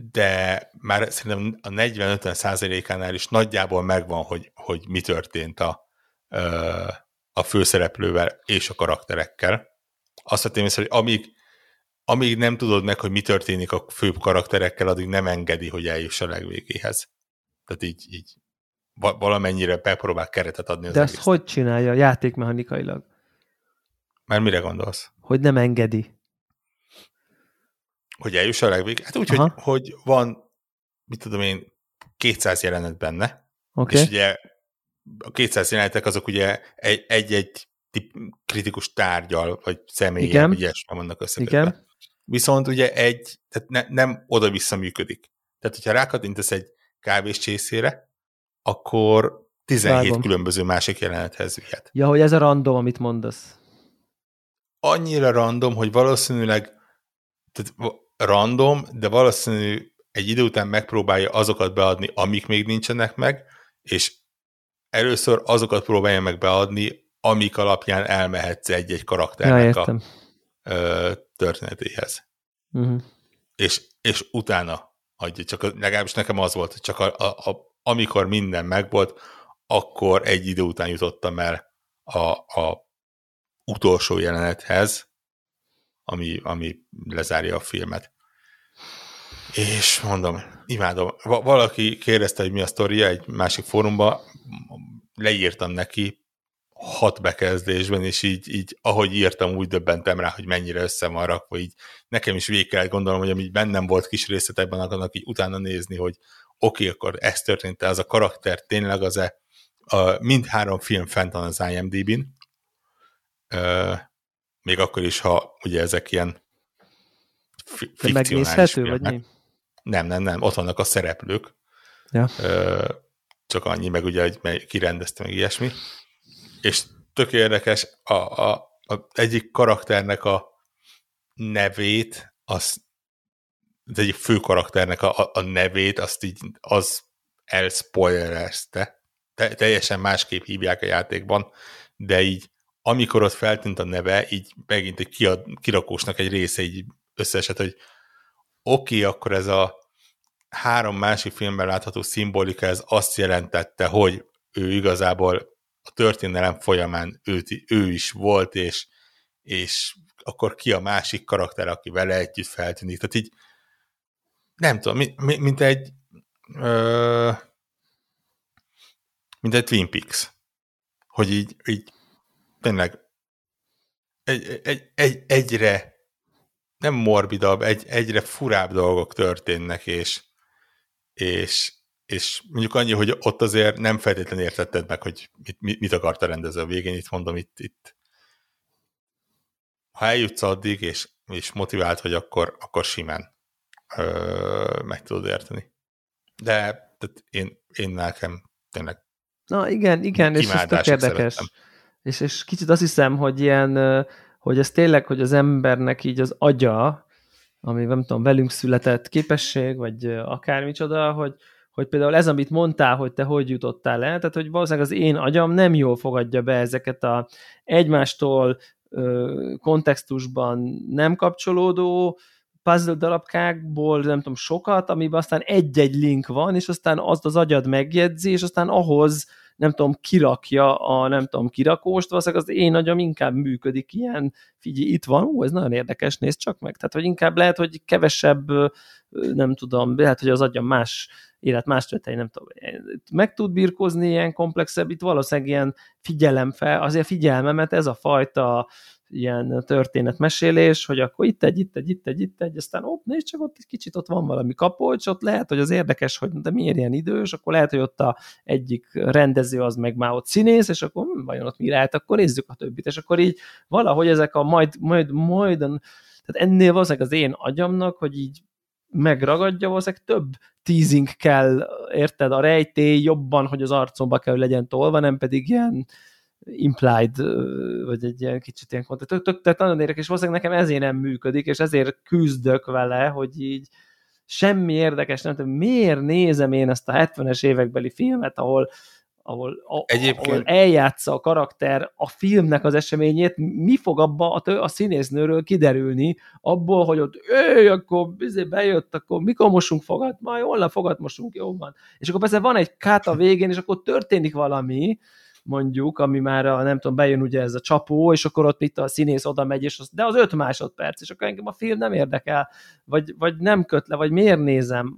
de már szerintem a 40-50%-ánál is nagyjából megvan, hogy, hogy mi történt a, a főszereplővel és a karakterekkel. Azt vettem észre, hogy amíg, amíg nem tudod meg, hogy mi történik a fő karakterekkel, addig nem engedi, hogy eljuss a legvégéhez. Tehát így, így valamennyire bepróbál keretet adni az De ezt hogy csinálja játékmechanikailag? Már mire gondolsz? Hogy nem engedi. Hogy eljuss a legvég? Hát úgy, hogy, hogy van, mit tudom én, 200 jelenet benne, okay. és ugye a 200 jelenetek azok ugye egy-egy kritikus tárgyal, vagy személyen, vagy ilyesmi vannak összekötve. Igen. Viszont ugye egy, tehát ne, nem oda-vissza működik. Tehát, hogyha rákatintesz egy kávés csészére, akkor 17 Vágom. különböző másik jelenethez vihet. Ja, hogy ez a random, amit mondasz. Annyira random, hogy valószínűleg tehát random, de valószínű egy idő után megpróbálja azokat beadni, amik még nincsenek meg, és először azokat próbálja meg beadni, amik alapján elmehetsz egy-egy karakternek ja, a ö, történetéhez. Uh-huh. És, és utána adja, csak legalábbis nekem az volt, csak a, a, a, amikor minden megvolt, akkor egy idő után jutottam el a, a utolsó jelenethez, ami, ami lezárja a filmet. És mondom, imádom. Valaki kérdezte, hogy mi a sztoria egy másik fórumban, leírtam neki hat bekezdésben, és így, így ahogy írtam, úgy döbbentem rá, hogy mennyire össze van rakva, így nekem is végig kellett gondolom, hogy ami bennem volt kis részletekben, annak így utána nézni, hogy oké, akkor ez történt, az a karakter tényleg az-e, a, mindhárom film fent van az IMDb-n, még akkor is, ha ugye ezek ilyen fi- megnézhető, vagy mi? Nem, nem, nem, ott vannak a szereplők. Ja. Ö, csak annyi, meg ugye, hogy kirendezte meg ilyesmi. És tök érdekes, a, a, a egyik karakternek a nevét, az, az egyik fő karakternek a, a nevét, azt így az elspoilerezte. Te, teljesen másképp hívják a játékban, de így amikor ott feltűnt a neve, így megint egy kiad, kirakósnak egy része így összeesett, hogy oké, okay, akkor ez a három másik filmben látható szimbolika, ez azt jelentette, hogy ő igazából a történelem folyamán ő, ő is volt, és, és akkor ki a másik karakter, aki vele együtt feltűnik. Tehát így nem tudom, mint, mint egy ö, mint egy Twin Peaks. Hogy így, így tényleg egy, egy, egy, egyre nem morbidabb, egy, egyre furább dolgok történnek, és, és, és mondjuk annyi, hogy ott azért nem feltétlenül értetted meg, hogy mit, mit, akart a rendező a végén, itt mondom, itt, itt ha eljutsz addig, és, és motivált, hogy akkor, akkor simán ö, meg tudod érteni. De tehát én, én nekem tényleg Na igen, igen, és ez tök érdekes. És, és kicsit azt hiszem, hogy ilyen, hogy ez tényleg, hogy az embernek így az agya, ami nem tudom, velünk született képesség, vagy akármicsoda, hogy, hogy például ez, amit mondtál, hogy te hogy jutottál el, tehát hogy valószínűleg az én agyam nem jól fogadja be ezeket a egymástól kontextusban nem kapcsolódó puzzle darabkákból, nem tudom, sokat, amiben aztán egy-egy link van, és aztán azt az agyad megjegyzi, és aztán ahhoz nem tudom, kirakja a nem tudom, kirakóst, valószínűleg az én agyam inkább működik ilyen, figyelj, itt van, ó, ez nagyon érdekes, nézd csak meg. Tehát, hogy inkább lehet, hogy kevesebb, nem tudom, lehet, hogy az agyam más élet más történetei, nem tudom, meg tud birkózni ilyen komplexebb, itt valószínűleg ilyen figyelem fel, azért figyelmemet ez a fajta ilyen történetmesélés, hogy akkor itt egy, itt egy, itt egy, itt egy, aztán ott nézd csak ott egy kicsit ott van valami kapocs, ott lehet, hogy az érdekes, hogy de miért ilyen idős, akkor lehet, hogy ott a egyik rendező az meg már ott színész, és akkor hm, vajon ott mi lehet, akkor nézzük a többit, és akkor így valahogy ezek a majd, majd, majd tehát ennél valószínűleg az én agyamnak, hogy így megragadja, valószínűleg több teasing kell, érted, a rejtély jobban, hogy az arcomba kell, hogy legyen tolva, nem pedig ilyen implied, vagy egy ilyen kicsit ilyen tök, tök, tehát nagyon érdekes, valószínűleg nekem ezért nem működik, és ezért küzdök vele, hogy így semmi érdekes nem, miért nézem én ezt a 70-es évekbeli filmet, ahol ahol, a, Egyébként... ahol eljátsza a karakter a filmnek az eseményét, mi fog abba a, a színésznőről kiderülni, abból, hogy ott ő, akkor bizé bejött, akkor mikor mosunk fogat, majd holnap fogat mosunk, jó van. És akkor persze van egy kát a végén, és akkor történik valami, mondjuk, ami már a, nem tudom, bejön ugye ez a csapó, és akkor ott mit a színész oda megy, és az, de az öt másodperc, és akkor engem a film nem érdekel, vagy, vagy nem köt le, vagy miért nézem,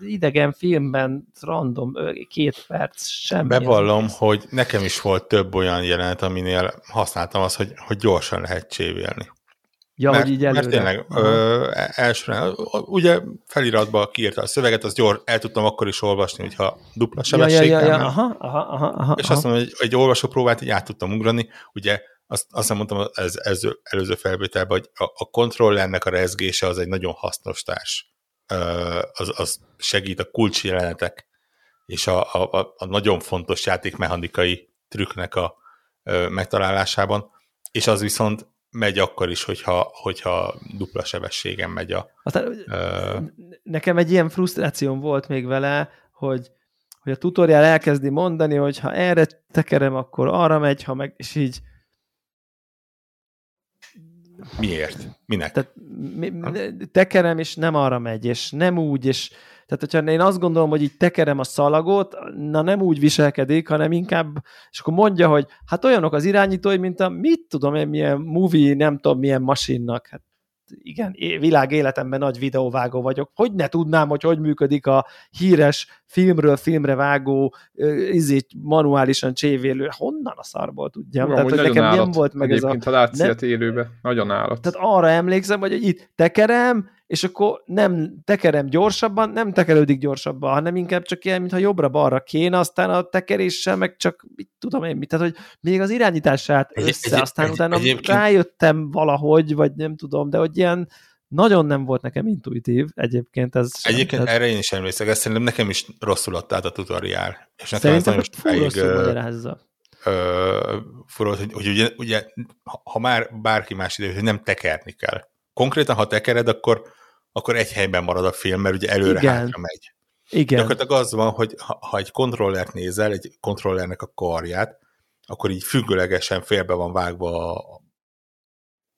idegen filmben random két perc, semmi. Bevallom, hogy nekem is volt több olyan jelenet, aminél használtam azt, hogy, hogy gyorsan lehet csévélni. Ja, mert, hogy így előre. Mert tényleg, ö, elsőre, ugye feliratba kiírta a szöveget, az gyors, el tudtam akkor is olvasni, hogyha dupla sebességgel. Ja, ja, ja, ja. Aha, aha, aha, aha, és azt mondom, hogy egy olvasópróbát így át tudtam ugrani, ugye azt, azt mondtam ez, ez előző felvételben, hogy a, a kontrollernek a rezgése az egy nagyon hasznos társ. Az, az segít a kulcsjelenetek és a, a, a nagyon fontos játékmechanikai trükknek a megtalálásában, és az viszont megy akkor is, hogyha, hogyha dupla sebességen megy a... Aztán, uh, nekem egy ilyen frusztrációm volt még vele, hogy, hogy a tutorial elkezdi mondani, hogy ha erre tekerem, akkor arra megy, ha meg, és így Miért? Minek? Tehát mi, tekerem, és nem arra megy, és nem úgy, és tehát, hogyha én azt gondolom, hogy így tekerem a szalagot, na nem úgy viselkedik, hanem inkább, és akkor mondja, hogy hát olyanok az irányítói, mint a mit tudom én, milyen movie, nem tudom milyen masinnak. Hát igen, világ életemben nagy videóvágó vagyok. Hogy ne tudnám, hogy hogy működik a híres filmről filmre vágó, izét manuálisan csévélő. Honnan a szarból tudjam? Uram, Tehát, hogy nekem állat. nem volt meg ez a... ha látsz nem... élőbe, nagyon állat. Tehát arra emlékszem, hogy itt tekerem, és akkor nem tekerem gyorsabban, nem tekerődik gyorsabban, hanem inkább csak ilyen, mintha jobbra-balra kéne, aztán a tekeréssel meg csak, mit tudom én, mit, tehát, hogy még az irányítását össze, egy, aztán egy, utána egyébként... rájöttem valahogy, vagy nem tudom, de hogy ilyen nagyon nem volt nekem intuitív egyébként ez. Egyébként sem, erre én is emlékszek, ezt szerintem nekem is rosszul adta át a tutoriál. És nekem szerintem nagyon sokáig. Furod, hogy, hogy ugye, ugye, ha már bárki más idő, hogy nem tekerni kell. Konkrétan, ha tekered, akkor akkor egy helyben marad a film, mert ugye előre-hátra megy. Igen. Gyakorlatilag az van, hogy ha, ha egy kontrollert nézel, egy kontrollernek a karját, akkor így függőlegesen félbe van vágva a,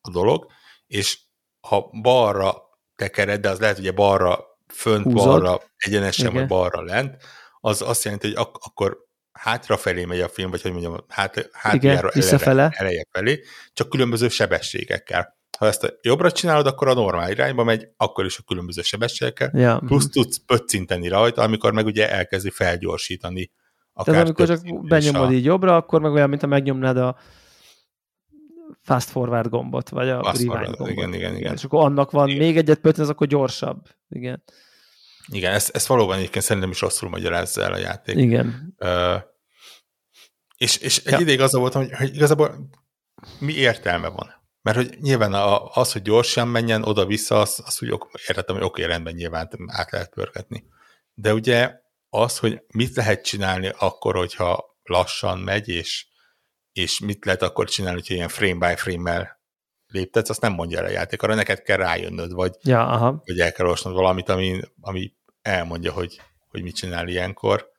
a dolog, és ha balra tekered, de az lehet ugye balra fönt, Húzod. balra egyenesen, Igen. vagy balra lent, az azt jelenti, hogy ak- akkor hátrafelé megy a film, vagy hogy mondjam, hát, hátjára eleje felé, csak különböző sebességekkel. Ha ezt a jobbra csinálod, akkor a normál irányba megy, akkor is a különböző sebességekkel, ja. plusz tudsz pöccinteni rajta, amikor meg ugye elkezdi felgyorsítani. Tehát amikor csak benyomod a... így jobbra, akkor meg olyan, mint ha megnyomnád a fast forward gombot, vagy a fast rewind forward, gombot. Igen, igen, igen. És akkor annak van igen. még egyet pöccin, az akkor gyorsabb. Igen. Igen, ezt, ezt valóban egyébként szerintem is rosszul magyarázza el a játék. Igen. Uh, és, és egy ja. ideig az volt, hogy, hogy igazából mi értelme van? Mert hogy nyilván az, hogy gyorsan menjen oda-vissza, az, az úgy értettem, hogy oké, rendben nyilván át lehet pörgetni. De ugye az, hogy mit lehet csinálni akkor, hogyha lassan megy, és, és mit lehet akkor csinálni, hogyha ilyen frame by frame-mel léptetsz, azt nem mondja el a játék, arra neked kell rájönnöd, vagy, ja, aha. vagy el kell olvasnod valamit, ami, ami elmondja, hogy, hogy mit csinál ilyenkor.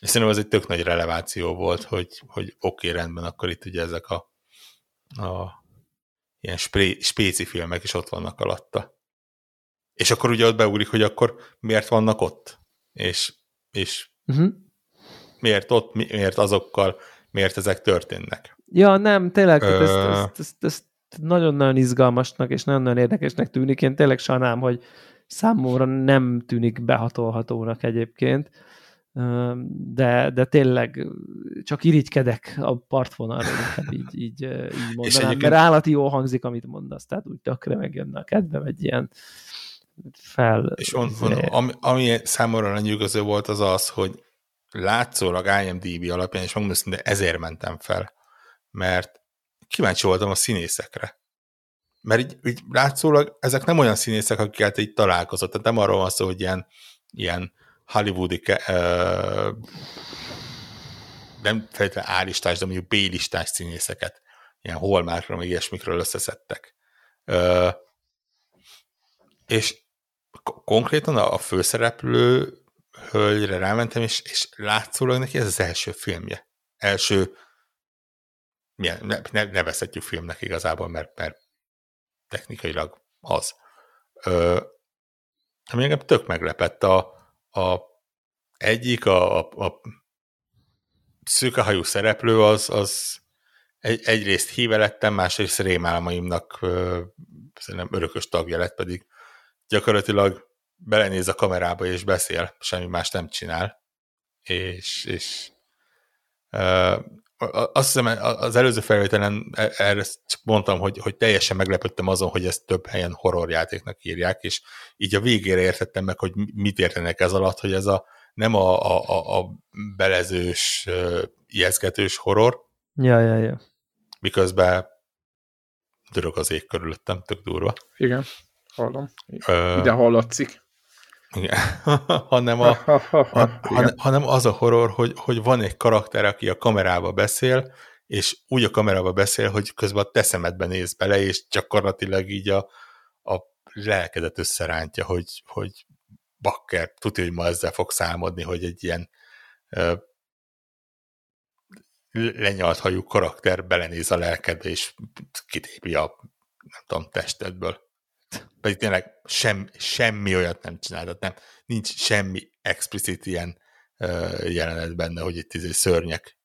És szerintem ez egy tök nagy releváció volt, hogy, hogy oké, okay, rendben, akkor itt ugye ezek a, a ilyen spré, spéci filmek is ott vannak alatta. És akkor ugye ott beugrik, hogy akkor miért vannak ott? És, és uh-huh. miért ott, miért azokkal, miért ezek történnek? Ja, nem, tényleg, Ö... ezt, ezt, ezt, ezt nagyon-nagyon izgalmasnak és nagyon-nagyon érdekesnek tűnik. Én tényleg sajnálom, hogy számomra nem tűnik behatolhatónak egyébként de, de tényleg csak irigykedek a partvonalra, így, így, így mondanám, mert állati jó hangzik, amit mondasz, tehát úgy tökre megjönne a kedvem egy ilyen fel... És on, on, ami, ami számomra lenyűgöző volt az az, hogy látszólag IMDB alapján, és megmondom de ezért mentem fel, mert kíváncsi voltam a színészekre. mert így, így látszólag ezek nem olyan színészek, akikkel így találkozott, tehát nem arról van szó, hogy ilyen, ilyen hollywoodi uh, nem feltétlenül A-listás, de mondjuk B-listás színészeket, ilyen holmákra, meg ilyesmikről összeszedtek. Uh, és konkrétan a főszereplő hölgyre rámentem, és, és látszólag neki ez az első filmje. Első, milyen, ne, ne, nevezhetjük filmnek igazából, mert, mert technikailag az. Ö, ami engem tök meglepett. A, a egyik, a, a, a szűkahajú szereplő az, az egy, egyrészt híve lettem, másrészt rémálmaimnak szerintem örökös tagja lett, pedig gyakorlatilag belenéz a kamerába és beszél, semmi más nem csinál. És, és uh, azt hiszem az előző felvételen e, erre csak mondtam, hogy, hogy teljesen meglepődtem azon, hogy ezt több helyen horrorjátéknak írják, és így a végére értettem meg, hogy mit értenek ez alatt, hogy ez a nem a, a, a, a belezős, ijeszgetős horror. Ja, ja, ja. Miközben dörög az ég körülöttem, tök durva. Igen. Hallom. Ö... Ide hallatszik. Igen. hanem, a, a, hanem, hanem az a horror, hogy, hogy van egy karakter, aki a kamerába beszél, és úgy a kamerába beszél, hogy közben a te szemedbe néz bele, és gyakorlatilag így a, a lelkedet összerántja, hogy, hogy bakker, tudja, hogy ma ezzel fog számodni, hogy egy ilyen ö, lenyalt hajú karakter belenéz a lelkedbe, és kitépi a nem tudom, testedből. Pedig tényleg sem, semmi olyat nem csináltat, nem, nincs semmi explicit ilyen jelenet benne, hogy itt izé szörnyek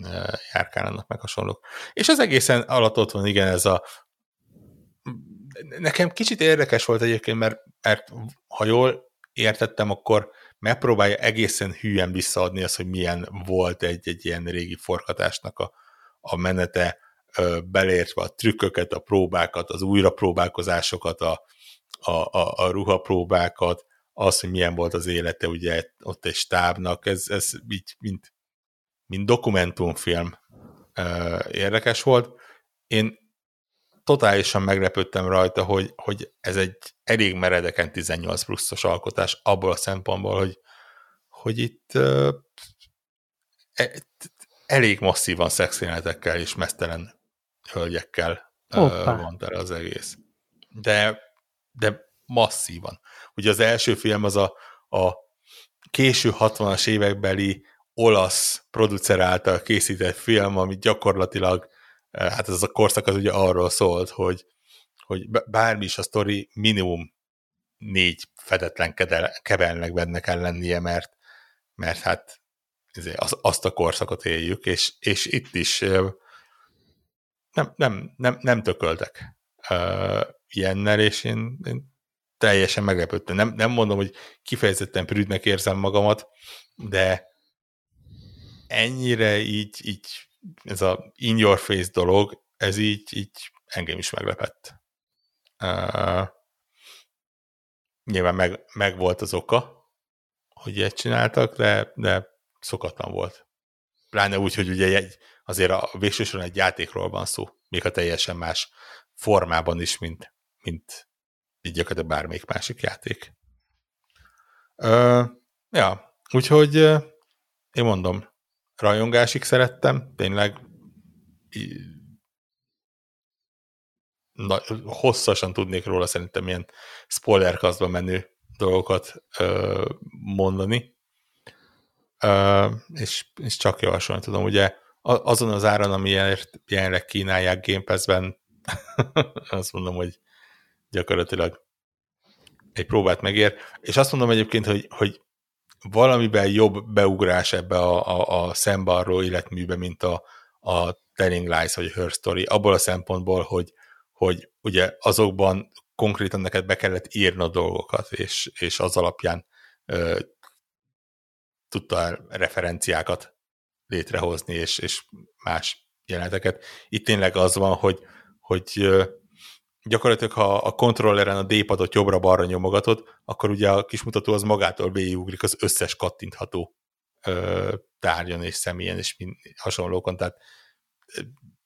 uh, járkálnak meg hasonlók. És az egészen alatt ott van, igen, ez a nekem kicsit érdekes volt egyébként, mert, mert ha jól értettem, akkor megpróbálja egészen hülyen visszaadni azt, hogy milyen volt egy, egy ilyen régi forgatásnak a, a menete, belértve a trükköket, a próbákat, az újrapróbálkozásokat, a, a, a, a ruhapróbákat, az, hogy milyen volt az élete, ugye ott egy stábnak, ez, ez így, mint, mint dokumentumfilm érdekes volt. Én totálisan meglepődtem rajta, hogy, hogy ez egy elég meredeken 18 pluszos alkotás abból a szempontból, hogy, hogy itt uh, elég masszívan szexjelenetekkel és mesztelen hölgyekkel van tele az egész. De, de masszívan. Ugye az első film az a, a késő 60-as évekbeli olasz producer által készített film, ami gyakorlatilag, hát ez a korszak az ugye arról szólt, hogy, hogy bármi is a sztori, minimum négy fedetlen kebelnek benne kell lennie, mert, mert hát azt a korszakot éljük, és, és itt is nem, nem, nem, nem tököltek uh, ilyennel, és én, én teljesen meglepődtem. Nem, nem mondom, hogy kifejezetten prűdnek érzem magamat, de ennyire így, így ez a in your face dolog, ez így, így engem is meglepett. Uh, nyilván meg, meg volt az oka, hogy ilyet csináltak, de, de szokatlan volt. Pláne úgy, hogy ugye egy, azért a végsősorban egy játékról van szó, még a teljesen más formában is, mint, mint így gyakorlatilag bármelyik másik játék. Ö, ja, úgyhogy én mondom, rajongásig szerettem, tényleg na, hosszasan tudnék róla szerintem ilyen spoilerkasztba menő dolgokat ö, mondani, ö, és, és csak javasolni tudom, ugye azon az áron, amiért jelenleg kínálják Game Pass-ben, azt mondom, hogy gyakorlatilag egy próbát megér, és azt mondom egyébként, hogy, hogy valamiben jobb beugrás ebbe a, a, a szembarró életműbe, mint a, a Telling Lies vagy Her Story, abból a szempontból, hogy, hogy ugye azokban konkrétan neked be kellett írni a dolgokat, és, és az alapján ö, tudta referenciákat létrehozni, és, és más jeleneteket. Itt tényleg az van, hogy, hogy gyakorlatilag ha a kontrolleren a D-padot jobbra-balra nyomogatod, akkor ugye a kismutató az magától végigugrik az összes kattintható ö, tárgyon és személyen és mind, hasonlókon, tehát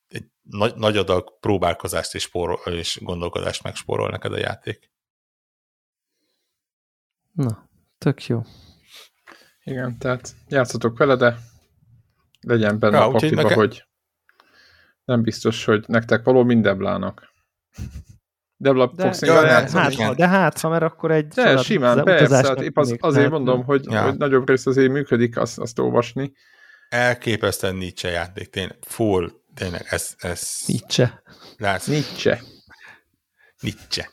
egy nagy, nagy adag próbálkozást és, spórol, és gondolkodást megspórol neked a játék. Na, tök jó. Igen, tehát játszatok vele, de legyen benne ja, a pakliba, neke... hogy nem biztos, hogy nektek való mindeblának. Debla de, fogsz ja, de, hát, ha, de hát, ha mert akkor egy de, simán, persze, hát épp az, azért mondom, hogy, ja. hogy nagyobb rész azért működik azt, azt olvasni. Elképesztően Nietzsche játék, tényleg, full, tényleg, ez... ez Nietzsche. Látsz? Nietzsche. Nietzsche.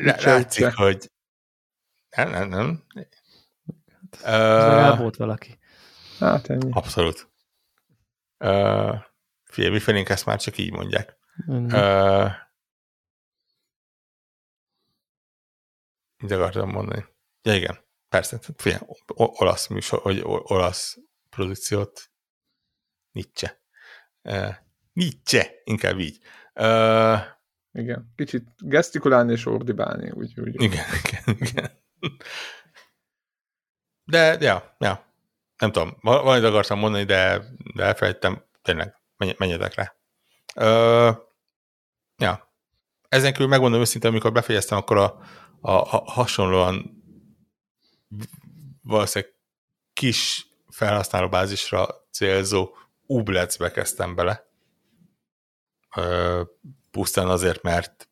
Nietzsche. Látszik, hogy nem, nem, nem. Uh, volt valaki. Hát ennyi. Abszolút. Uh, figyelj, mi felénk ezt már csak így mondják. Uh, mit akartam mondani? Ja, igen, persze. Figyelj, olasz műsor, vagy olasz produkciót Nietzsche. Uh, Nietzsche, inkább így. Uh, igen, kicsit gesztikulálni és ordibálni. Úgy, úgy. Igen, igen, igen. De, ja, ja. Nem tudom, valamit akartam mondani, de, de elfelejtettem. Tényleg, menj, menjetek rá. Ö, ja. Ezen kívül megmondom őszintén, amikor befejeztem, akkor a, a, a hasonlóan valószínűleg kis felhasználóbázisra célzó Ublecbe kezdtem bele. Ö, pusztán azért, mert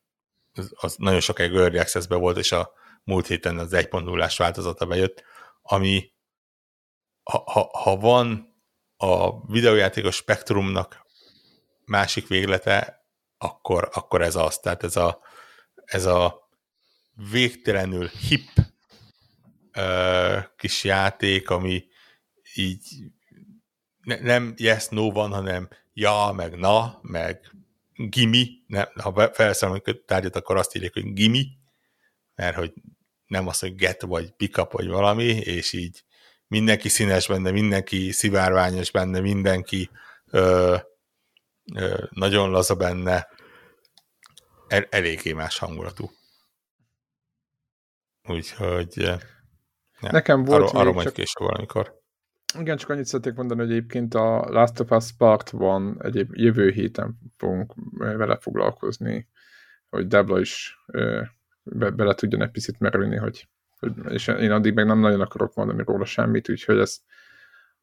az nagyon sokáig Early access volt, és a múlt héten az 1.0-ás változata bejött, ami ha, ha, ha van a videójátékos spektrumnak másik véglete, akkor, akkor ez az. Tehát ez a, ez a végtelenül hip ö, kis játék, ami így ne, nem yes, no van, hanem ja, meg na, meg gimi, nem, ha felszámolunk tárgyat, akkor azt írják, hogy gimi, mert hogy nem az, hogy get vagy pick vagy valami, és így mindenki színes benne, mindenki szivárványos benne, mindenki ö, ö, nagyon laza benne, El, eléggé más hangulatú. Úgyhogy ja, nekem volt arról, arról majd csak... később valamikor. Igen, csak annyit szeretnék mondani, hogy egyébként a Last of Us Part van egyéb jövő héten fogunk vele foglalkozni, hogy Debla is be, bele tudjon egy picit merülni, hogy, és én addig meg nem nagyon akarok mondani róla semmit, úgyhogy ez,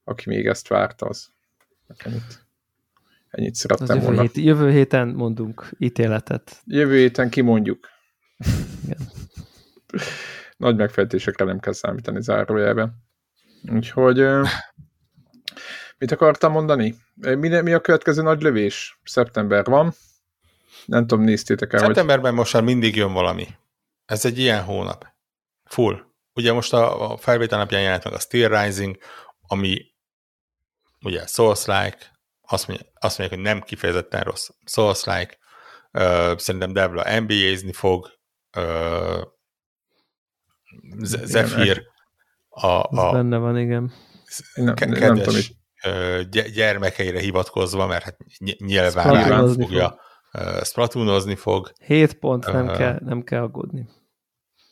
aki még ezt várta, az ennyit, ennyit szerettem jövő volna. Hét, jövő héten mondunk ítéletet. Jövő héten kimondjuk. Igen. Nagy megfejtésekre nem kell számítani zárójelben. Úgyhogy mit akartam mondani? Mi, mi a következő nagy lövés? Szeptember van. Nem tudom, néztétek el, Szeptemberben hogy... most már mindig jön valami. Ez egy ilyen hónap. Full. Ugye most a, a felvétel napján jelent meg a Steel Rising, ami ugye Souls-like, azt mondja, azt mondják, hogy nem kifejezetten rossz Souls-like, uh, szerintem Devla NBA-zni fog, uh, Zephyr a, a benne van, igen. Nem, kedves nem tudom, gyermekeire hivatkozva, mert hát nyilván fogja Splatoonozni fog. 7 pont, nem, uh, kell, nem kell aggódni.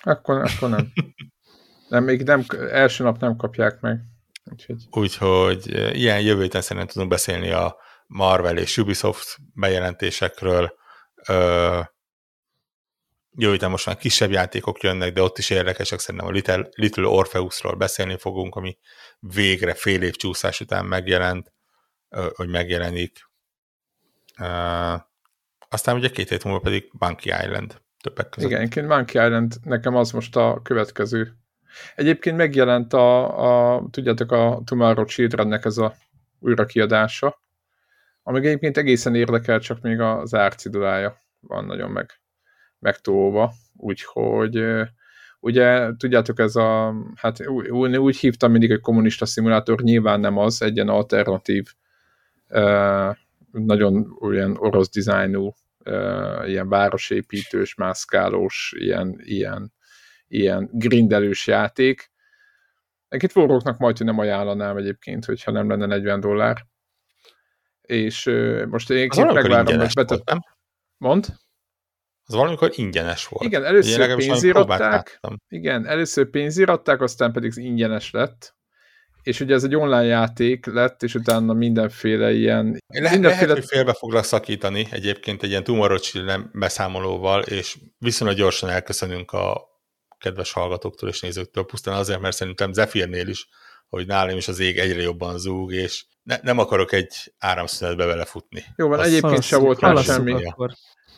Akkor, akkor nem. nem, még nem, első nap nem kapják meg. Úgyhogy, Úgyhogy ilyen jövő héten szerintem tudunk beszélni a Marvel és Ubisoft bejelentésekről. Uh, jövő héten most már kisebb játékok jönnek, de ott is érdekesek, szerintem a Little, Little Orpheusról beszélni fogunk, ami végre fél év csúszás után megjelent, hogy megjelenik. Uh, aztán ugye két hét múlva pedig Monkey Island többek között. Igen, egyébként Monkey Island nekem az most a következő. Egyébként megjelent a, a tudjátok, a Tomorrow Childrennek ez a újrakiadása, ami egyébként egészen érdekel, csak még az árcidulája van nagyon meg, megtóva, úgyhogy ugye tudjátok ez a, hát úgy, úgy hívtam mindig, hogy kommunista szimulátor, nyilván nem az, egy ilyen alternatív, nagyon olyan orosz dizájnú ilyen városépítős, mászkálós, ilyen, ilyen, ilyen grindelős játék. Egyébként forróknak majd, hogy nem ajánlanám egyébként, hogyha nem lenne 40 dollár. És most én megvárom, hogy betettem. Mond? Az valamikor ingyenes volt. Igen, először pénzíratták, igen, először pénzíratták, aztán pedig ingyenes lett, és ugye ez egy online játék lett, és utána mindenféle ilyen... Le, mindenféle... Lehet, hogy félbe foglak szakítani egyébként egy ilyen Tomorrow beszámolóval, és viszonylag gyorsan elköszönünk a kedves hallgatóktól és nézőktől, pusztán azért, mert szerintem Zephyrnél is, hogy nálam is az ég egyre jobban zúg, és ne, nem akarok egy áramszünetbe belefutni. Jó van, Azt egyébként sem volt már semmi. Akkor.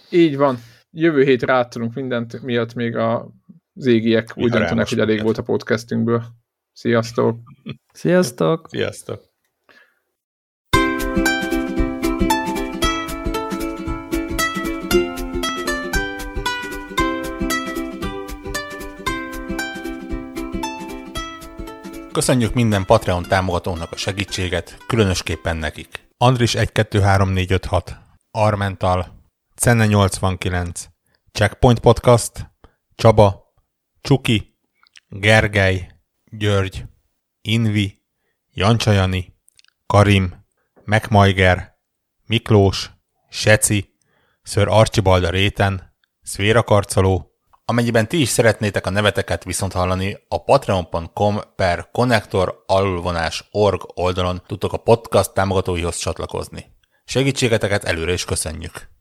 Így van. Jövő hétre áttudunk mindent, miatt még a az égiek úgy döntenek, hogy elég volt a podcastünkből. Sziasztok! Sziasztok! Sziasztok! Köszönjük minden Patreon támogatónak a segítséget, különösképpen nekik. Andris 123456, Armental, Cenne 89, Checkpoint Podcast, Csaba, Csuki, Gergely, György, Invi, Jancsajani, Karim, Megmajger, Miklós, Seci, Ször Archibald a réten, Szvéra Karcoló, Amennyiben ti is szeretnétek a neveteket viszont hallani, a patreon.com per connector alulvonás org oldalon tudtok a podcast támogatóihoz csatlakozni. Segítségeteket előre is köszönjük!